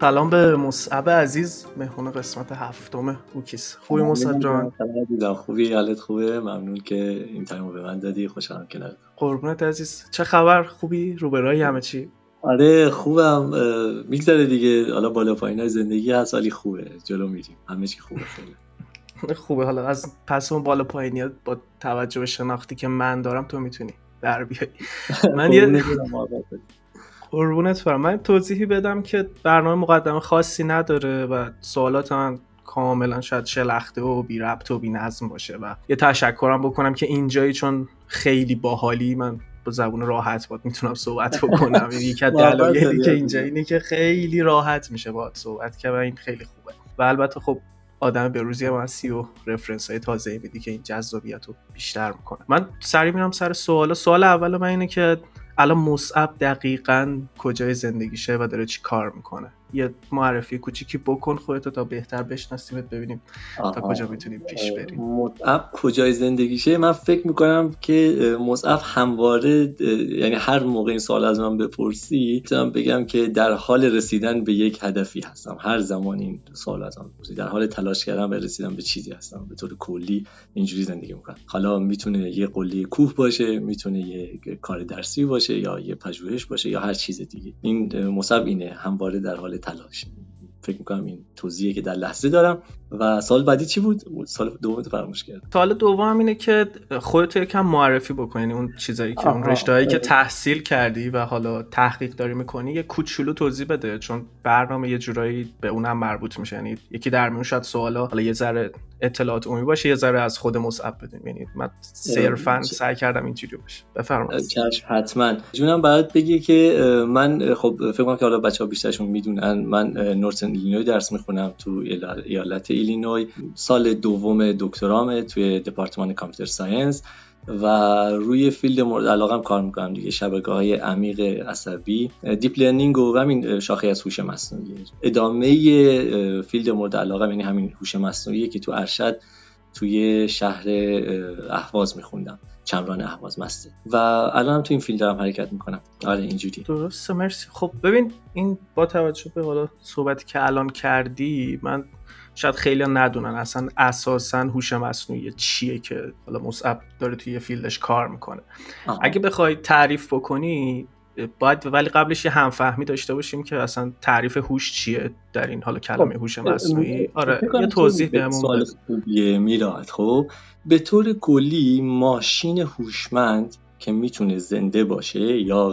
سلام به مصعب عزیز مهمون قسمت هفتم او کیست خوبی مصعب جان؟ خوبی؟ حالت خوبه؟ ممنون که این time و به من دادی. خوشحالم که قربونت عزیز. چه خبر؟ خوبی؟ روبراهی همه چی؟ آره خوبم. میگذره دیگه. حالا بالا پایین زندگی هست ولی خوبه. جلو میریم. همه چی خوبه خیلی. خوبه. حالا از پس اون بالا پایینیات با توجه به شناختی که من دارم تو می‌تونی در بیای. من یه قربونت برم. من توضیحی بدم که برنامه مقدمه خاصی نداره و سوالات من کاملا شاید شلخته و بی ربط و بی نظم باشه و یه تشکرم بکنم که اینجایی چون خیلی باحالی من با زبون راحت باد می‌تونم صحبت بکنم. یکی از دلایلی که اینجا اینه که خیلی راحت میشه باهات صحبت که و این خیلی خوبه. و البته خب آدم به روزی هم هستی و رفرنس های تازه میدی که این جذابیت رو بیشتر می‌کنه. من سری میرم سر سوال. سوال اول من اینه که الان مصعب دقیقا کجای زندگیشه و داره چی کار می‌کنه؟ یه معرفی کوچیکی بکن خودتو تا بهتر بشناسیمت ببینیم تا کجا می‌تونیم پیش بریم. مصعب کجای زندگیشه؟ من فکر می‌کنم که مصعب همواره یعنی هر موقع این سوال از من بپرسی می‌تونم بگم که در حال رسیدن به یک هدفی هستم. هر زمان این سوال از من بپرسی. در حال تلاش کردن به رسیدن به چیزی هستم. به طور کلی اینجوری زندگی می‌کنم. حالا می‌تونه یه قله کوه باشه می‌تونه یه کار درسی باشه یا یه پژوهش باشه یا هر چیز دیگه. این مصعب اینه. همواره در حال تلاش. فکر می‌کنم این توضیحی که در لحظه دارم. و سال بعدی چی بود؟ سال دوم فراموش کردم. سال دوم اینه که خودت یکم معرفی بکنی. اون چیزایی که اون رشتهایی که تحصیل کردی و حالا تحقیق داری می‌کنی یه کوچولو توضیح بده. چون برنامه یه جورایی به اونم مربوط میشه. یعنی یکی در میون شاید سوالا حالا یه ذره اطلاعات عمومی باشه یه ذره از خود مصعب بدیم. یعنی من صرفا سعی کردم اینجوری باشه. بفرمایید. چشم. حتما. جونم برات بگی که من خب فکر کنم که حالا بچه‌ها بیشترشون می‌دونن. من Northern Illinois درس می‌خونم تو ایالت ایلینوی. سال دوم دکترامه توی دپارتمان computer science و روی field مورد علاقم کار می‌کنم دیگه. شبکه های عمیق عصبی deep learning و همین شاخه از هوش مصنوعی. ادامه field مورد علاقه یعنی همین هوش مصنوعی که تو ارشد توی شهر اهواز میخوندم. چمران اهواز هستم و الان هم تو این field دارم حرکت می‌کنم. آره اینجوری. درسته مرسی. خب ببین این با توجه به حالا صحبتی که الان کردی من شاید خیلی ندونن اصلا اساسا هوش مصنوعی چیه که حالا مصعب داره توی field ش کار می‌کنه. اگه بخوای تعریف بکنی باید ولی قبلش یه هم فهمی داشته باشیم که اصلا تعریف هوش چیه در این حالا کلمه خب، هوش مصنوعی؟ آره یه توضیح بهمون سوال خوبیه میلاد. خب به طور کلی ماشین هوشمند که می‌تونه زنده باشه یا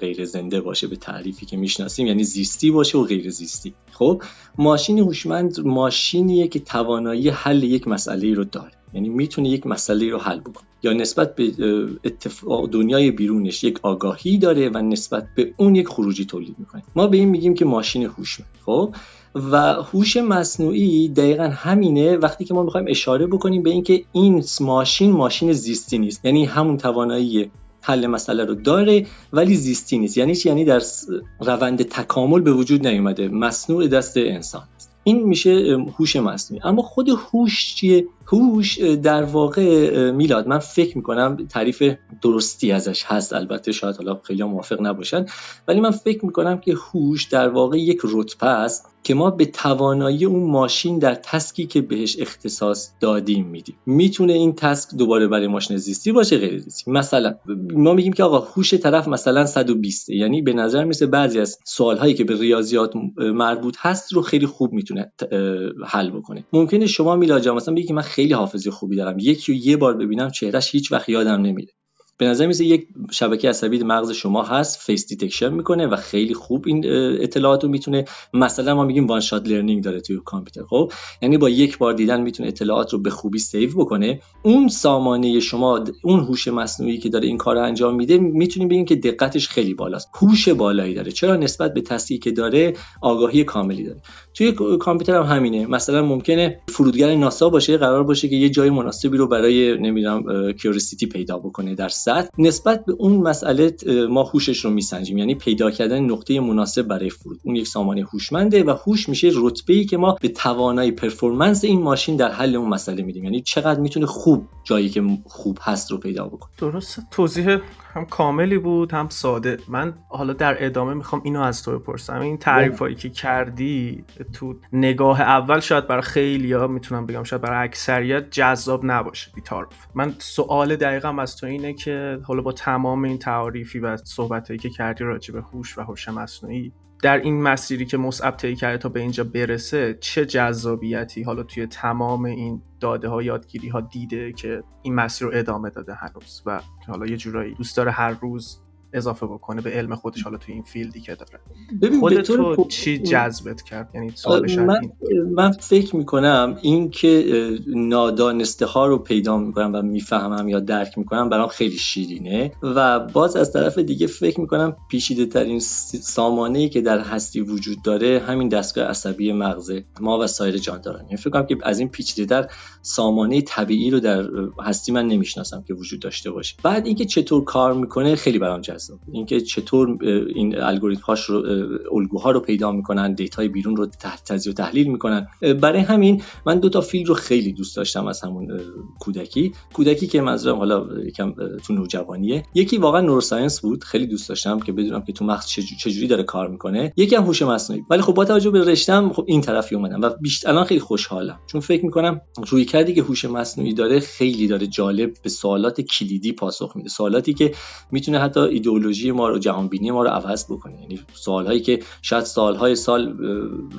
غیر زنده باشه به تعریفی که می‌شناسیم یعنی زیستی باشه و غیر زیستی. خب ماشین هوشمند ماشینیه که توانایی حل یک مسئله رو داره. یعنی می‌تونه یک مسئله رو حل بکنه یا نسبت به اتفاق دنیای بیرونش یک آگاهی داره و نسبت به اون یک خروجی تولید می‌کنه. ما به این میگیم که ماشین هوشمند خب؟ و هوش مصنوعی دقیقا همینه. وقتی که ما می‌خوایم اشاره بکنیم به اینکه این ماشین ماشین زیستی نیست. یعنی همون توانایی حل مسئله رو داره ولی زیستی نیست. یعنی چی؟ یعنی در روند تکامل به وجود نیومده. مصنوع دست انسان این میشه هوش مصنوعی. اما خود هوش چیه؟ هوش در واقع میلاد من فکر می‌کنم تعریف درستی ازش هست البته شاید حالا خیلی موافق نباشن ولی من فکر می‌کنم که هوش در واقع یک رتبه است که ما به توانایی اون ماشین در تسکی که بهش اختصاص دادیم میدیم. می‌تونه این تسک دوباره برای ماشین زیستی باشه غیر زیستی. مثلا ما میگیم که آقا هوش طرف مثلا 120 یعنی به نظر میسه بعضی از سوال هایی که به ریاضیات مربوط هست رو خیلی خوب می‌تونه حل بکنه. ممکنه شما میلاد مثلا بگی که من خیلی حافظه خوبی دارم. یکی رو یه بار ببینم چهرهش هیچ وقت یادم نمیره. به نظر میرسه یک شبکه عصبی مغز شما هست face detection می‌کنه و خیلی خوب این اطلاعات رو می‌تونه. مثلا ما میگیم one-shot learning داره توی کامپیوتر. خب؟ یعنی با یک بار دیدن می‌تونه اطلاعات رو به خوبی save بکنه. اون سامانه شما اون هوش مصنوعی که داره این کار رو انجام میده می‌تونیم بگیم که دقتش خیلی بالاست. هوش بالایی داره. چرا نسبت به تسکی که داره آگاهی کاملی داره. توی کامپیوتر هم همینه. مثلا ممکنه فرودگر ناسا باشه قرار باشه که یه جای مناسبی رو برای نمی‌دونم کیوریسیتی پیدا بکنه در نسبت به اون مسئله ما هوشش رو میسنجیم. یعنی پیدا کردن نقطه مناسب برای فرود. اون یک سامانه هوشمنده و هوش میشه رتبه ای که ما به توانایی پرفورمنس این ماشین در حل اون مسئله میدیم. یعنی چقدر می‌تونه خوب جایی که خوب هست رو پیدا بکنه. درست توضیح هم کاملی بود هم ساده. من حالا در ادامه می‌خوام اینو از تو بپرسم. این تعریف هایی که کردی تو نگاه اول شاید برای خیلی ها می‌تونم بگم شاید برای اکثریت جذاب نباشه. بیتارف من سوال دقیقم از تو اینه که حالا با تمام این تعاریفی و صحبت هایی که کردی راجع به هوش و هوش مصنوعی در این مسیری که مصعب طی کرده تا به اینجا برسه چه جذابیتی حالا توی تمام این داده ها یادگیری ها دیده که این مسیر رو ادامه داده هنوز؟ و حالا یه جورایی دوست داره هر روز اضافه بکنه به علم خودش حالا تو این فیلدی که داره. خودت تو چی جذبت کرد؟ یعنی من, من فکر می‌کنم این که نادانسته ها رو پیدا می‌کنم و می‌فهمم یا درک می‌کنم برام خیلی شیرینه و باز از طرف دیگه فکر می‌کنم پیشیده ترین سامانه ای که در هستی وجود داره همین دستگاه عصبی مغزه. ما و سایر جانداران. یعنی فکر کنم که از این پیچیده در سامانه طبیعی رو در هستی من نمی‌شناسم که وجود داشته باشه. بعد اینکه چطور کار می‌کنه خیلی برام اینکه چطور این الگوریتم هاش رو الگوها رو پیدا می‌کنن data ی بیرون رو تجزیه و تحلیل می‌کنن. برای همین من دو تا فیلد رو خیلی دوست داشتم از همون کودکی. کودکی که منظورم حالا یکم تو نوجوانیه. یکی واقعا neuroscience بود خیلی دوست داشتم که بدونم که تو مغز چجوری داره کار می‌کنه. یکی هم هوش مصنوعی. ولی خب با توجه به رشتم خب این طرفی اومدم و بیشتر الان خیلی خوشحالم. چون فکر می‌کنم روی کردی که هوش مصنوعی داره خیلی داره جالب به سوالات کلیدی پاسخ میده. سوالاتی که می‌تونه حتی ایدئولوژی ما رو جهان بینی ما رو عوض بکنه. یعنی سوالهایی که شاید سالهای سال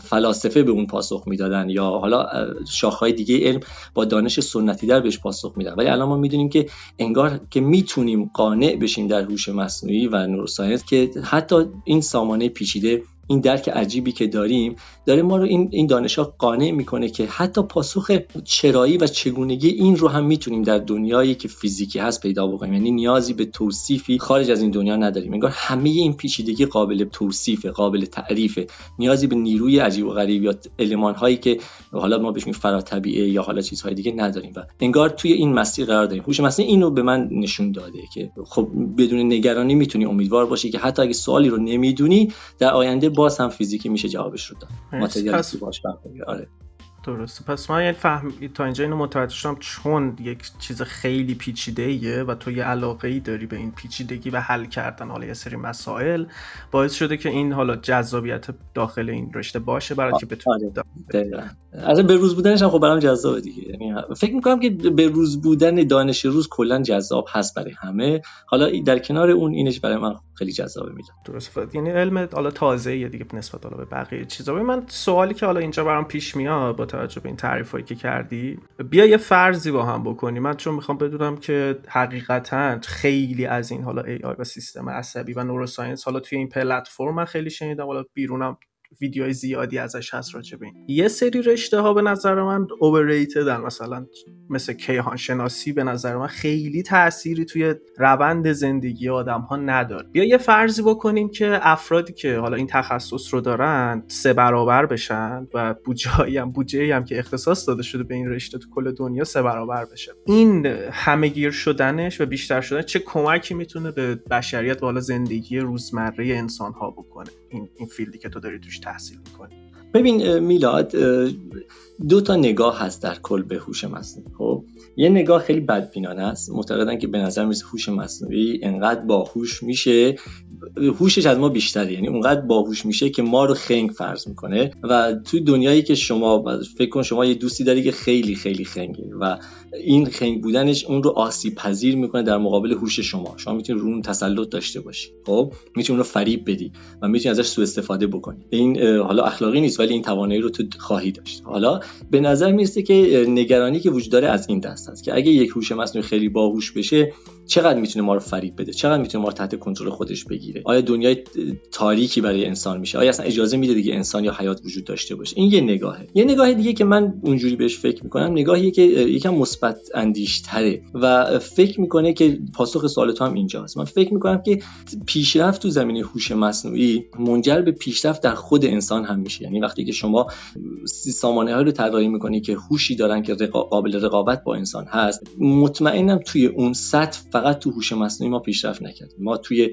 فلاسفه به اون پاسخ می‌دادن یا حالا شاخهای دیگه علم با دانش سنتی در بهش پاسخ میدن. ولی الان ما می‌دونیم که انگار که می‌تونیم قانع بشیم در هوش مصنوعی و نوروساینس که حتی این سامانه پیچیده این درک عجیبی که داریم داره ما رو این این دانش قانع می‌کنه که حتی پاسخ چرایی و چگونگی این رو هم می‌تونیم در دنیایی که فیزیکی هست پیدا بکنیم. یعنی نیازی به توصیفی خارج از این دنیا نداریم. انگار همه این پیچیدگی قابل توصیف قابل تعریف نیازی به نیروی عجیب و غریب یا المان هایی که حالا ما بهش فراتبیعه یا حالا چیزهای دیگه نداریم. و انگار توی این مسیر قرار داریم. هوش مصنوعی اینو به من نشون داده که خب بدون نگرانی می‌تونی امیدوار باشی که حتی اگه سوالی رو نمی‌دونی در آینده باز هم فیزیکی میشه جوابش رو داد. ماتریالیستی باش آره. درسته. پس من یعنی فهم تا اینجا اینو متوجه شدم چون یک چیز خیلی پیچیده ایه و تو یه علاقه ای داری به این پیچیدگی و حل کردن حالا یه سری مسائل باعث شده که این حالا جذابیت داخل این رشته باشه برای که بتونی آره. از به روز بودنش هم خب برام جذابه دیگه. یعنی فکر می‌کنم که به روز بودن دانش روز کلا جذاب هست برای همه. حالا در کنار اون اینش برای من خیلی جذابه میاد درست. یعنی علم حالا تازه دیگه نسبت حالا به بقیه چیزا. من سوالی که حالا اینجا برام پیش میاد با توجه به این تعریفایی که کردی. بیا یه فرضی با هم بکنی من چون می‌خوام بدونم که حقیقتا خیلی از این حالا آی و سیستم عصبی و نوروساینس حالا توی این پلتفرم من خیلی شنیدم. حالا بیرونم ویدیوهای زیادی ازش هست راجع به یه سری رشته ها به نظر من اوورریتدن مثلا مثل کیهان شناسی به نظر من خیلی تأثیری توی روند زندگی آدم ها نداره. بیا یه فرضی بکنیم که افرادی که حالا این تخصص رو دارن سه برابر بشن و بودجه هم بودجه هم که اختصاص داده شده به این رشته تو کل دنیا سه برابر بشه. این همهگیر شدنش و بیشتر شدن چه کمکی می‌تونه به بشریت و زندگی روزمره انسان ها بکنه؟ این, این فیلدی که تو داری توش تحصیل می‌کنی ببین میلاد دو تا نگاه هست در کل به هوش مصنوعی. خب یه نگاه خیلی بدبینانه است. معتقدن که به نظر می‌رسه هوش مصنوعی انقدر باهوش میشه. هوشش از ما بیشتره. یعنی اونقدر باهوش میشه که ما رو خنگ فرض می‌کنه. و توی دنیایی که شما فکر کن شما یه دوستی داری که خیلی خیلی خنگه. و این خنگ بودنش اون رو آسیب پذیر می‌کنه در مقابل هوش شما. شما می‌تونید رو اون تسلط داشته باشی. خب می‌تونی اون رو فریب بدی و می‌تونی ازش سوء استفاده بکنی. این حالا اخلاقی نیست. ولی این توانایی رو تو خواهی داشت. حالا به نظر می‌رسه که نگرانی که وجود داره از این دست هست که اگه یک هوش مصنوعی خیلی باهوش بشه چقدر می‌تونه ما رو فریب بده؟ چقدر می‌تونه ما رو تحت کنترل خودش بگیره؟ آیا دنیای تاریکی برای انسان میشه؟ آیا اصلا اجازه میده دیگه انسان یا حیات وجود داشته باشه؟ این یه نگاهه. یه نگاه دیگه که من اونجوری بهش فکر می‌کنم نگاهیه که یکم مثبت اندیشتره و فکر می‌کنه که پاسخ سوال تو هم اینجاست. من فکر می‌کنم که پیشرفت تو زمینه هوش مصنوعی منجر به پیشرفت در خود انسان هم میشه. یعنی وقتی که شما سامانه های رو طراحی می‌کنی که هوشی دارن که قابل رقابت با انسان هست مطمئنم توی اون سطح فقط تو هوش مصنوعی ما پیشرفت نکردیم. ما توی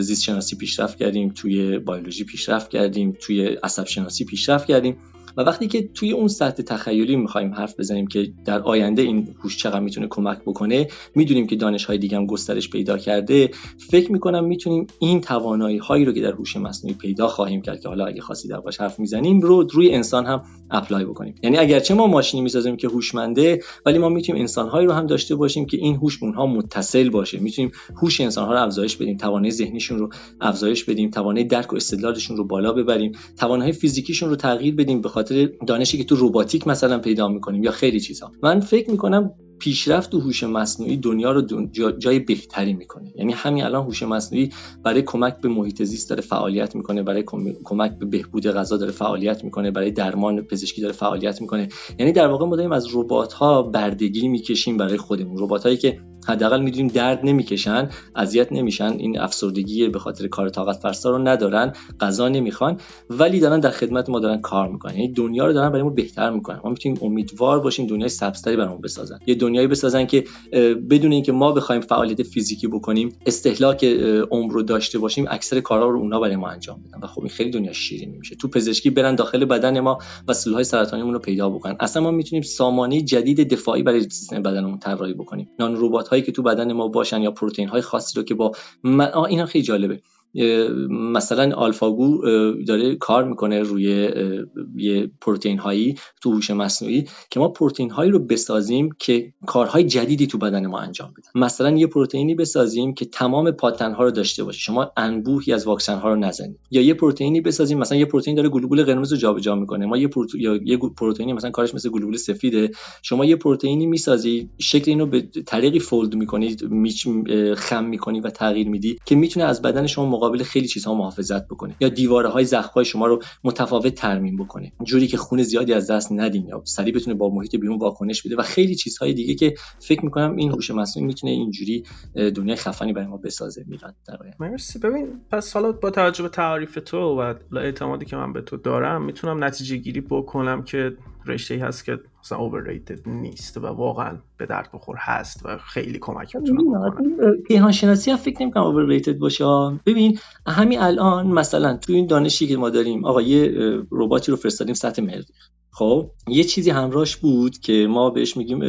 زیست شناسی پیشرفت کردیم توی بیولوژی پیشرفت کردیم توی عصب شناسی پیشرفت کردیم. و وقتی که توی اون سطح تخیلی می‌خوایم حرف بزنیم که در آینده این هوش چقدر می‌تونه کمک بکنه می‌دونیم که دانش های دیگه هم گسترش پیدا کرده. فکر می‌کنم می‌تونیم این توانایی هایی رو که در هوش مصنوعی پیدا خواهیم کرد که حالا اگه خاصی در باش حرف می‌زنیم رو روی انسان هم اپلای بکنیم. یعنی اگرچه ما ماشینی می‌سازیم که هوشمنده ولی ما می‌تونیم انسانهایی رو هم داشته باشیم که این هوش اونها متصل باشه. می‌تونیم هوش انسانها رو افزایش بدیم توانایی ذهنیشون رو افزایش بدیم توانایی درک و استدلالشون رو بالا ببریم توانایی فیزیکیشون رو تغییر بدیم به خاطر دانشی که تو روباتیک مثلا پیدا می‌کنیم یا خیلی چیزها من فکر می‌کنم پیشرفت و هوش مصنوعی دنیا رو جای بهتری می‌کنه. یعنی همین الان هوش مصنوعی برای کمک به محیط زیست داره فعالیت می‌کنه برای کمک به بهبود غذا داره فعالیت می‌کنه برای درمان پزشکی داره فعالیت می‌کنه. یعنی در واقع ما داریم از ربات ها بردگی می‌کشیم برای خودمون. ربات هایی که حداقل می‌دونیم درد نمی‌کشن اذیت نمیشن این افسردگی به خاطر کار طاقت فرسا رو ندارن غذا نمی‌خوان ولی دارن در خدمت ما دارن کار می‌کنن. یعنی دنیا رو دارن برای ما بهتر می‌کنن. ما می‌تونیم امیدوار باشیم دنیای سبزتری برامون بسازن. یه دنیایی بسازن که بدون اینکه ما بخوایم فعالیت فیزیکی بکنیم استهلاک عمر رو داشته باشیم اکثر کارا رو اونا برای ما انجام بدن. و خب این خیلی دنیا شیرینی میشه. تو پزشکی برن داخل بدن ما و سلولهای سرطانیمون رو پیدا بکنن. اصلا ما می‌تونیم سامانه جدید دفاعی برای سیستم بدنمون طراحی بکنیم. نان ربات هایی که تو بدن ما باشن یا پروتئین های خاصی رو که با اینا خیلی جالبه. مثلا آلفاگو داره کار می‌کنه روی یه پروتئین هایی تو هوش مصنوعی که ما پروتئین هایی رو بسازیم که کارهای جدیدی تو بدن ما انجام بدن مثلا یه پروتئینی بسازیم که تمام پاتن ها رو داشته باشه. شما انبوهی از واکسن ها رو نزنید. یا یه پروتئینی بسازیم مثلا یه پروتئین داره گلوبول قرمز رو جابجا می‌کنه. ما یه پروتئین یا یه پروتئینی مثلا کارش مثل گلوبول سفیده. شما یه پروتئینی می‌سازی شکل اینو به طریقی فولد می‌کنید میچ خم می‌کنی و تغییر میدی که می‌تونه از بدن شما مقابل خیلی چیزها محافظت بکنه یا دیواره های زخم شما رو متفاوت ترمیم بکنه. جوری که خون زیادی از دست ندین یا سریع بتونه با محیط بیرون واکنش بده و خیلی چیزهای دیگه که فکر می‌کنم این هوش مصنوعی می‌تونه اینجوری دنیای خفنی برای ما بسازه میراد در مرسی. ببین پس حالا با توجه به تعریف تو و اعتمادی که من به تو دارم می‌تونم نتیجه گیری بکنم که رشته ای هست که مثلا overrated نیست و واقعا به درد بخور هست و خیلی کمک می‌تونه بکنه. پیهان شناسی هم فکر نمی‌کنم overrated باشه ببین همین الان مثلا تو این دانشی که ما داریم آقا یه رباتی رو فرستادیم سطح مریخ خب یه چیزی همراهش بود که ما بهش میگیم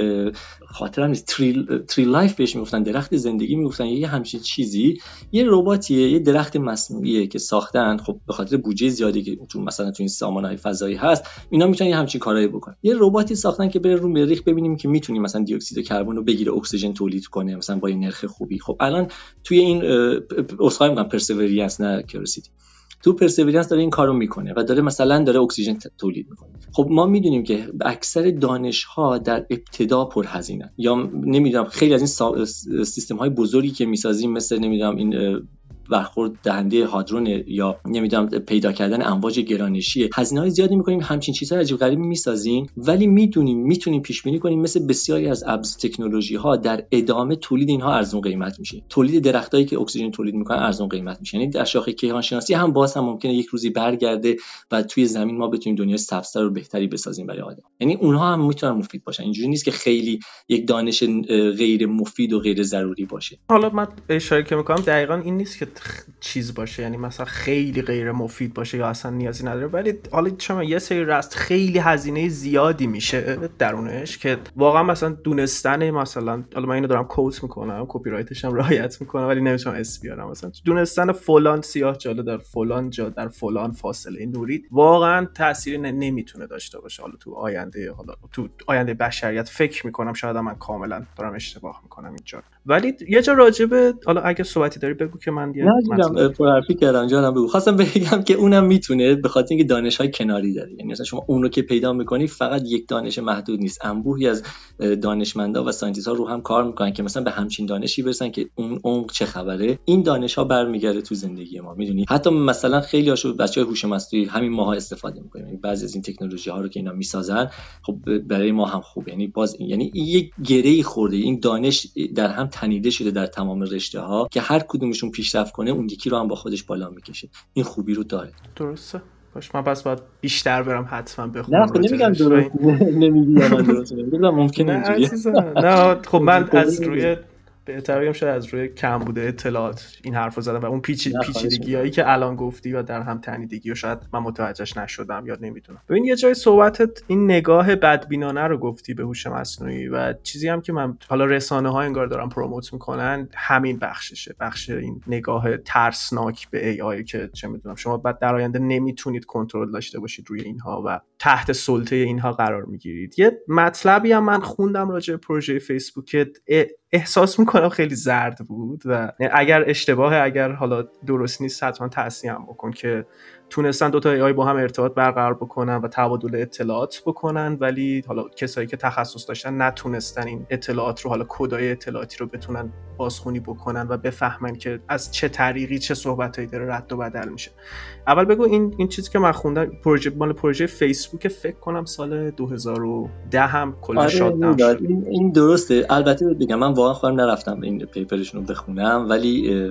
خاطرم نیست tree, tree life بهش می‌گفتن درخت زندگی می‌گفتن یه همچین چیزی. یه رباتیه یه درخت مصنوعیه که ساختن. خب به خاطر بودجه زیادی که تو مثلا تو این سامانه‌های فضایی هست اینا می‌تونن یه همچین کارایی بکنن. یه رباتی ساختن که بره رو مریخ ببینیم که می‌تونیم مثلا دی اکسید کربن رو بگیره اکسیژن تولید کنه مثلا با این نرخ خوبی. خب الان توی این اسخای میگم Perseverance نه Curiosity. تو Perseverance داره این کارو می‌کنه و داره مثلا داره اکسیژن تولید می‌کنه. خب ما می‌دونیم که اکثر دانش ها در ابتدا پر هزینه یا نمی‌دونم خیلی از این سیستم های بزرگی که می‌سازیم مثل نمی‌دونم این برخورد دهنده هادرون یا نمی‌دونم پیدا کردن امواج گرانشی. هزینه های زیادی می‌کنیم همچین چیزهای عجیب غریبی می‌سازیم ولی می‌دونیم می‌تونیم پیش بینی کنیم مثل بسیاری از ابر تکنولوژی ها در ادامه تولید اینها ارزون قیمت میشه. تولید درختایی که اکسیژن تولید می‌کنن ارزون قیمت میشه. یعنی در شاخه کیهان شناسی هم باز هم ممکنه یک روزی برگرده و توی زمین ما بتونیم دنیای سبزتر رو بهتری بسازیم برای آدم. یعنی اونها هم می‌تونن مفید باشن. اینجوری نیست که خیلی یک دانش غیر مفید و غیر ضروری باشه. حالا من اشاره که می‌کنم دقیقا این نیست که چیز باشه یعنی مثلا خیلی غیر مفید باشه یا اصلا نیازی نداره. ولی حالا چما یه سری رست خیلی هزینه زیادی میشه درونش که واقعا مثلا دونستن مثلا حالا من اینو دارم quote می‌کنم کپی رایتش هم رعایت می‌کنم ولی نمی‌تونم اسم بیارم. مثلا دونستن فلان سیاه چاله در فلان جا در فلان فاصله نوری واقعا تأثیری نمی‌تونه داشته باشه. حالا تو آینده حالا تو آینده بشریت فکر می‌کنم شاید من کاملا دارم اشتباه می‌کنم اینجا. ولی یه جا راجب حالا اگه صحبتی داری بگو که من یه پرحرفی کردم جانم بگو. خواستم بگم که اونم می‌تونه به خاطر اینکه دانش های کناری داره. یعنی مثلا شما اونو که پیدا می‌کنی فقط یک دانش محدود نیست. انبوهی از دانشمندا و scientist ها رو هم کار می‌کنن که مثلا به همچین دانشی برسن که اون عمق چه خبره. این دانش ها برمیگرده تو زندگی ما می‌دونی؟ حتی مثلا خیلی هاشو بچه‌های هوش مصنوعی همین ماها استفاده می‌کنیم یعنی بعضی از این تکنولوژی ها رو که اینا می‌سازن خب برای ما هم خوب یعنی باز یعنی یک گره خورده. این دانش در هم تنیده شده در تمام رشته ها که هر کدومشون پیشرفت کنه اون یکی رو هم با خودش بالا می‌کشه. این خوبی رو داره. درسته. باش من پس باید بیشتر برم حتما بخونم نه خب نمیگم درست نمیگی من درست نمیگم ممکنه نه نه خب من از روی بهتر بگم شاید از روی کم بوده اطلاعات این حرف رو زدم و اون پیچیدگی هایی که الان گفتی و در هم تنیدگی و شاید من متوجهش نشدم یا نمی‌دونم ببین یه جای صحبتت این نگاه بدبینانه رو گفتی به هوش مصنوعی و چیزی هم که من حالا رسانه ها انگار دارن پروموت می‌کنن همین بخششه. بخش این نگاه ترسناک به ای آی که چه می‌دونم شما بعد در آینده نمی‌تونید کنترل داشته باشید روی اینها و تحت سلطه اینها قرار می‌گیرید. یه مطلبی هم من خوندم راجع پروژه فیسبوک احساس می‌کنم خیلی زرد بود و اگر اشتباه اگر حالا درست نیست حتما تصحیح بکن که تونستن دو تا ای با هم ارتباط برقرار بکنن و تبادل اطلاعات بکنن ولی حالا کسایی که تخصص داشتن نتونستن این اطلاعات رو حالا کدای اطلاعاتی رو بتونن بازخونی بکنن و بفهمن که از چه طریقی چه صحبتایی داره رد و بدل میشه. اول بگو این این چیزی که من خوندم پروژه مال پروژه فیسبوک فکر کنم سال 2010 هم کلا آره شاد این, این درسته. البته بگم من واقعا خودم نرفتم این پیپرشون رو بخونم ولی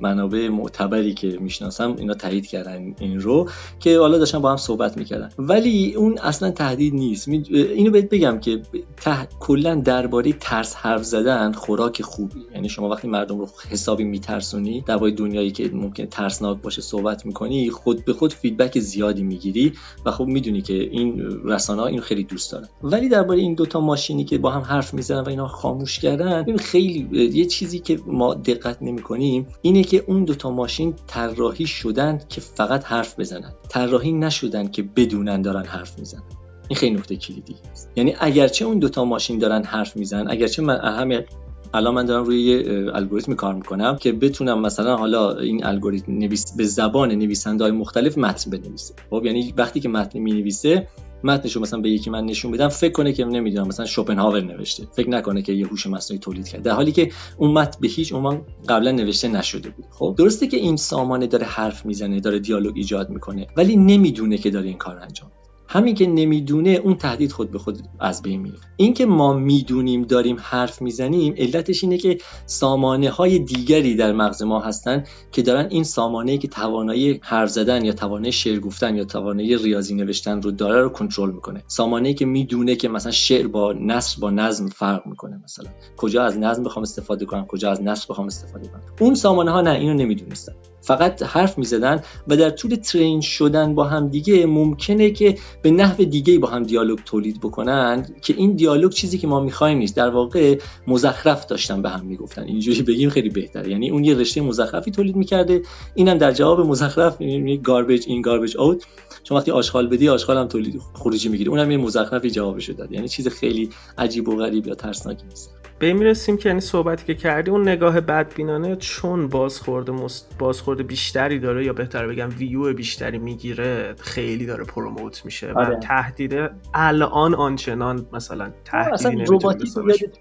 منابع معتبری که می‌شناسم اینا تایید کردن این رو که حالا داشتن با هم صحبت می‌کردن. ولی اون اصلا تهدید نیست. اینو بهت بگم که ته... کلا درباره ترس حرف زدن خوراک خوبی. یعنی شما وقتی مردم رو حسابی میترسونی درباره دنیایی که ممکن ترسناک باشه صحبت می‌کنی خود به خود فیدبک زیادی می‌گیری و خب می‌دونی که این رسانه ها اینو خیلی دوست دارن. ولی درباره این دوتا ماشینی که با هم حرف می‌زنن و اینا خاموش کردن خیلی یه چیزی که ما دقت نمی‌کنیم اینه که اون دوتا ماشین طراحی شدن که فقط حرف بزنن. طراحی نشدن که بدونن دارن حرف می‌زنن. این خیلی نکته کلیدی است. یعنی اگرچه اون دوتا ماشین دارن حرف می‌زنن اگرچه من همه الان من دارم روی یه الگوریتم کار می‌کنم که بتونم مثلا حالا این الگوریتم نویس به زبان نویسنده های مختلف متن بنویسه. خب یعنی وقتی که متن می‌نویسه متنش رو مثلا به یکی من نشون بدم فکر کنه که نمی‌دونم مثلا شوپنهاور نوشته. فکر نکنه که یه هوش مصنوعی تولید کرده. در حالی که اون متن به هیچ عنوان قبلا نوشته نشده بود. خب درسته که این سامانه داره حرف می‌زنه داره دیالوگ ایجاد می‌کنه ولی نمی‌دونه که داره این کار انجام همین که نمی‌دونه اون تهدید خود به خود از بین میره. این که ما می‌دونیم داریم حرف می‌زنیم علتش اینه که سامانه های دیگری در مغز ما هستن که دارن این سامانه که توانایی حرف زدن یا توانایی شعر گفتن یا توانایی ریاضی نوشتن رو داره رو کنترل می‌کنه. سامانه که می‌دونه که مثلا شعر با نصر با نظم فرق می‌کنه مثلا. کجا از نظم بخوام استفاده کنم کجا از نصر بخوام استفاده کنم. اون سامانه ها نه اینو نمی‌دونستن. فقط حرف می‌زدن و در طول ترین شدن با هم دیگه ممکنه که به نحو دیگه با هم دیالوگ تولید بکنن که این دیالوگ چیزی که ما می‌خوایم نیست. در واقع مزخرف داشتن به هم می‌گفتن. اینجوری بگیم خیلی بهتره. یعنی اون یه رشته مزخرفی تولید می‌کرده. اینم در جواب مزخرف گاربیج این گاربیج اوت چون وقتی آشغال بدی آشغال هم تولید خروجی می‌گیره. اونم یه مزخرفی جوابش داد. یعنی چیز خیلی عجیب و غریب یا ترسناکی نیست. به می‌رسیم که یعنی صحبتی که کردی اون نگاه بدبینانه چون بازخورد مست... بازخورد بیشتری داره یا بهتر بگم ویو بیشتری می‌گیره خیلی داره پروموت میشه و آره. تهدید الان آنچنان مثلا اصلا رباتیک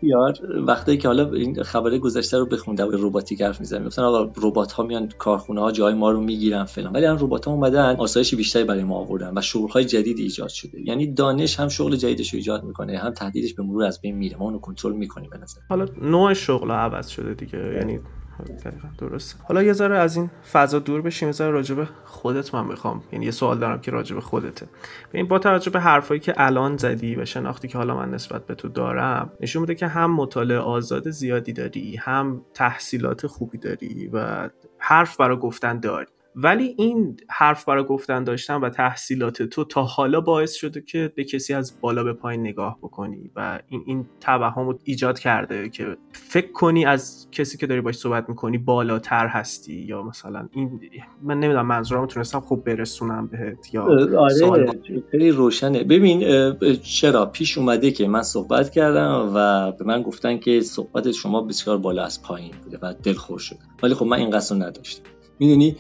بیار وقتی که حالا این خبر گذشته رو بخونده و رباتیک حرف می‌زنیم مثلا آقا ربات ها میان کارخونه ها جای ما رو می‌گیرن فلان. ولی الان ربات ها اومدن آسایش بیشتری برای ما آوردن و شغل های جدید ایجاد شده. یعنی دانش هم شغل جدیدش رو ایجاد می‌کنه هم تهدیدش به مرور از بین میره. ما اونو کنترل می‌کنیم حالا نوع شغل عوض شده دیگه یعنی درست حالا یه ذره از این فضا دور بشیم یه ذره راجب خودت من می‌خوام. یعنی یه سوال دارم که راجب خودته. این با توجه به حرفایی که الان زدی و شناختی که حالا من نسبت به تو دارم نشون میده که هم مطالعه آزاد زیادی داری هم تحصیلات خوبی داری و حرف برای گفتن داری. ولی این حرف برای گفتن داشتن و تحصیلات تو تا حالا باعث شده که به کسی از بالا به پایین نگاه بکنی و این این توهم رو ایجاد کرده که فکر کنی از کسی که داری باش صحبت می‌کنی بالاتر هستی یا مثلا این من نمی‌دونم منظورم تونستم خوب برسونم بهت یا آره خیلی روشنه. ببین چرا پیش اومده که من صحبت کردم و به من گفتن که صحبت شما بسیار بالا از پایین بوده و دلخور شده. ولی خب من این قصد نداشتم. می‌دونی؟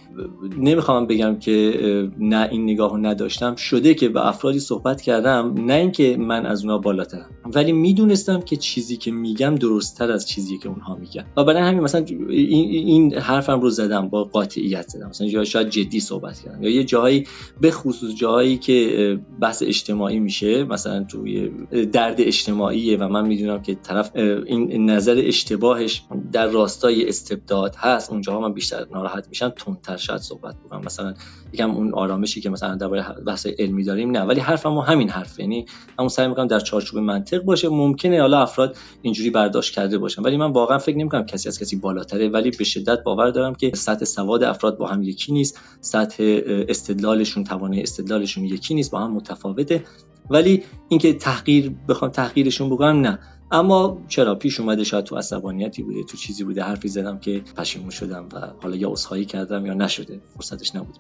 نمی‌خوام بگم که نه این نگاه رو نداشتم. شده که به افرادی صحبت کردم نه اینکه من از اونها بالاترم. ولی می‌دونستم که چیزی که میگم درستتر از چیزی که اونها میگن. و برای همین مثلا این حرفم رو زدم با قاطعیت زدم. مثلا شاید جدی صحبت کردم. یا یه جایی به خصوص جایی که بحث اجتماعی میشه مثلا توی درد اجتماعیه و من می‌دونم که طرف این نظر اشتباهش در راستای استبداد هست اونجاها من بیشتر ناراحت میشم تندتر شاید صحبت بکنم مثلا یکم اون آرامشی که مثلا درباره بحث علمی داریم نه. ولی حرفمو همین حرف یعنی همون سعی می‌کنم در چارچوب منطق باشه ممکنه حالا افراد اینجوری برداشت کرده باشن. ولی من واقعا فکر نمی‌کنم کسی از کسی بالاتره. ولی به شدت باور دارم که سطح سواد افراد با هم یکی نیست. سطح استدلالشون توانه استدلالشون یکی نیست با هم متفاوته. ولی اینکه تحقیر بخوام تحقیرشون بکنم نه. اما چرا؟ پیش اومده شاید تو عصبانیتی بوده تو چیزی بوده حرفی زدم که پشیمون شدم و حالا یا عذرخواهی کردم یا نشده. فرصتش نبود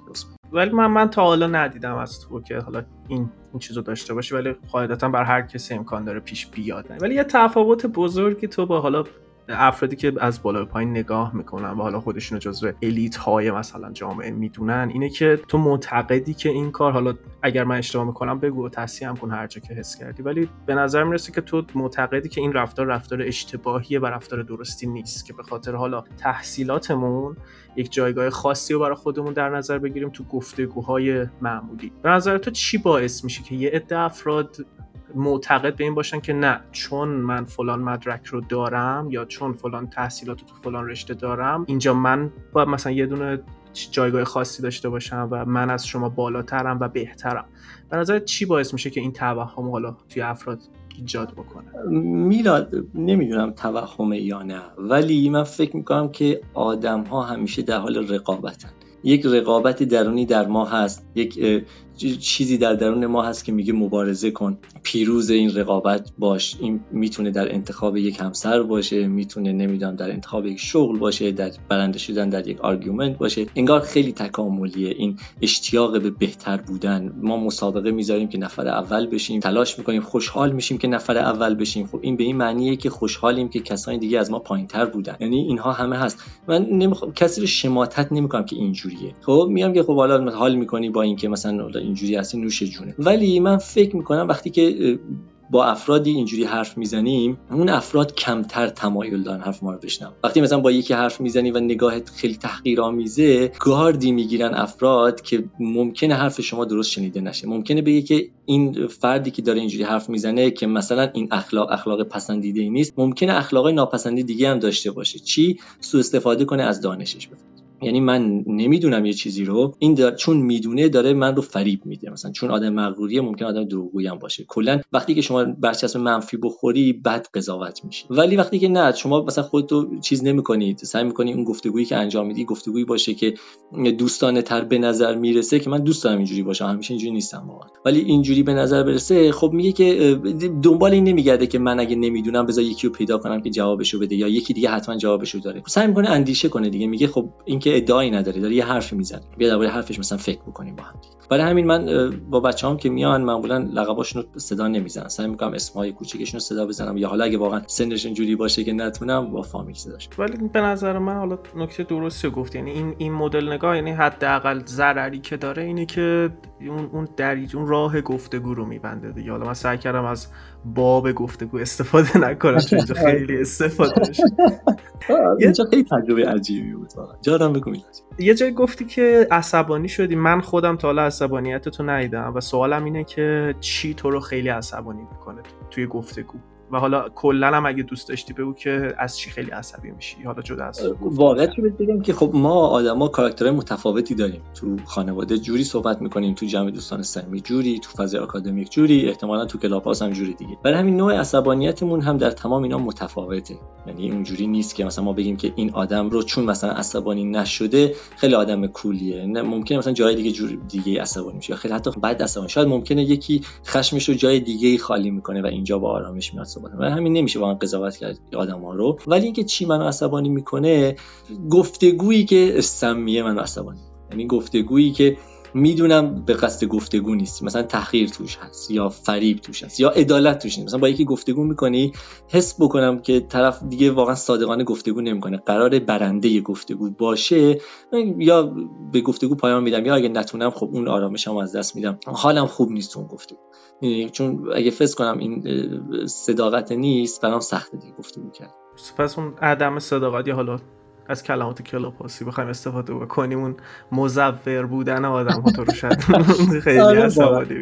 ولی من من تا حالا ندیدم از تو که حالا این این چیزو داشته باشی ولی قاعدتا بر هر کسی امکان داره پیش بیاد. ولی یه تفاوت بزرگی تو با حالا افرادی که از بالا به پایین نگاه می‌کنن و حالا خودشون رو جزو الیت های مثلا جامعه می‌دونن اینه که تو معتقدی که این کار حالا اگر من اشتباه می‌کنم بگو و تصحیح هم کن هر جا که حس کردی ولی به نظر می‌رسه که تو معتقدی که این رفتار رفتار اشتباهیه و رفتار درستی نیست که به خاطر حالا تحصیلاتمون یک جایگاه خاصی رو برای خودمون در نظر بگیریم تو گفتگوهای معمولی. به نظر تو چی باعث میشه که یه عده افراد معتقد به این باشن که نه چون من فلان مدرک رو دارم یا چون فلان تحصیلات تو فلان رشته دارم اینجا من باید مثلا یه دونه جایگاه خاصی داشته باشم و من از شما بالاترم و بهترم. به نظر چی باعث میشه که این توهم حالا توی افراد ایجاد بکنه؟ میلاد نمی‌دونم توهمه یا نه ولی من فکر می‌کنم که آدم ها همیشه در حال رقابتن. یک رقابت درونی در ما هست یک چیزی در درون ما هست که میگه مبارزه کن. پیروز این رقابت باش. این می‌تونه در انتخاب یک همسر باشه می‌تونه نمی‌دونم در انتخاب یک شغل باشه در برنده شدن در یک argument باشه. انگار خیلی تکاملیه. این اشتیاق به بهتر بودن. ما مسابقه می‌ذاریم که نفر اول بشیم تلاش می‌کنیم خوشحال میشیم که نفر اول بشیم. خب این به این معنیه که خوشحالیم که کسانی دیگه از ما پایینتر بودن. یعنی اینها همه هست. من نمی‌خوام کسی رو شماتت نمی‌کنم که اینجوریه. خب میگم که خب حالا حال می‌کنی با اینکه مثلا اینجوری هستی نوش جونه. ولی من فکر می‌کنم وقتی که با افرادی اینجوری حرف می‌زنیم اون افراد کمتر تمایل دارن حرف ما رو بشنون. وقتی مثلا با یکی حرف می‌زنی و نگاهت خیلی تحقیرآمیزه گاردی می‌گیرن افراد که ممکنه حرف شما درست شنیده نشه. ممکنه بگه که این فردی که داره اینجوری حرف می‌زنه که مثلا این اخلاق اخلاق پسندیده ای نیست ممکنه اخلاق ناپسندیده دیگه هم داشته باشه. چی؟ سوء استفاده کنه از دانشش بفرد یعنی من نمی‌دونم یه چیزی رو. این دار... چون می‌دونه داره من رو فریب میده. مثلا چون آدم مغروریه ممکن آدم دروغگویی هم باشه. کلا وقتی که شما برچسب منفی بخوری بد قضاوت میشی. ولی وقتی که نه شما مثلا خودتو چیز نمی‌کنید. سعی می‌کنی اون گفتگویی که انجام میدی گفتگویی باشه که دوستانه تر به نظر می‌رسه که من دوست دارم اینجوری باشم. همیشه اینجوری نیستم واقعا. ولی اینجوری به نظر برسه خب میگه که دنبال این نمیگرده که من اگه نمی‌دونم بذار یکی رو پیدا کنم که جوابشو بده یا یکی دیگه حتما جوابشو داره. سعی می‌کنه اندیشه کنه دیگه. میگه خب این که ادعایی نداره داره یه حرفی می‌زنه بیا درباره حرفش مثلا فکر بکنیم با هم. برای همین من با بچه‌هام که میان معمولا لقباشون رو صدا نمی‌زنن. سعی می‌کنم اسمای کوچیکشون رو صدا بزنم یا حالا اگه واقعا سنشون جوری باشه که نتونم با فامیل صداش ولی به نظر من حالا نکته درستی گفت یعنی این این مدل نگاه یعنی حداقل ضرری که داره اینه که اون اون دریج اون راه گفتگو رو میبنده دیگه. حالا من سعی کردم از باب گفتگو استفاده نکنم چون اینجا خیلی استفاده میشه. اینجا خیلی تجربه عجیبی بود. جارم بگو یه جای گفتی که عصبانی شدی. من خودم تا حالا عصبانیت تو ندیدم و سوالم اینه که چی تو رو خیلی عصبانی می‌کنه توی گفتگو؟ و حالا کلا هم اگه دوست داشتی بگو که از چی خیلی عصبی میشی؟ حالا جدا از واقعیت رو بگم که خب ما آدما کاراکترهای متفاوتی داریم. تو خانواده جوری صحبت می‌کنیم تو جمع دوستان صمیمی جوری تو فضای آکادمیک جوری احتمالا تو کلاپاس هم جوری دیگه. برای همین نوع عصبانیتمون هم در تمام اینا متفاوته. یعنی اونجوری نیست که مثلا ما بگیم که این آدم رو چون مثلا عصبانی نشده خیلی آدم کولیه. نه ممکنه مثلا جای دیگه جور دیگه عصبانی میشه خیلی حتی بعد عصبانی. شاید ممکنه یکی خشمش رو جای دیگه خالی می‌کنه و اینجا با آرامش میاد و همین نمیشه واقعا قضاوت کرد آدم ها رو. ولی اینکه چی منو عصبانی می‌کنه گفتگویی که سمیه منو عصبانی یعنی گفتگویی که می‌دونم به قصد گفتگو نیست. مثلا تحقیر توش هست یا فریب توش هست یا عدالت توش نیست. مثلا با یکی گفتگو می‌کنی حس بکنم که طرف دیگه واقعا صادقانه گفتگو نمی‌کنه. قرار برنده گفتگو باشه یا به گفتگو پایان میدم یا اگه نتونم خب اون آرامشم از دست میدم. حالم خوب نیست اون گفتگو. چون اگه فکر کنم این صداقت نیست برام سخته دیگه گفتگو کرد. پس اون عدم صداقت یا حالا از کلمات کلاپاسی بخوایم استفاده بکنیم. اون مزور بودن آدم ها تو رو شاید خیلی عصبانی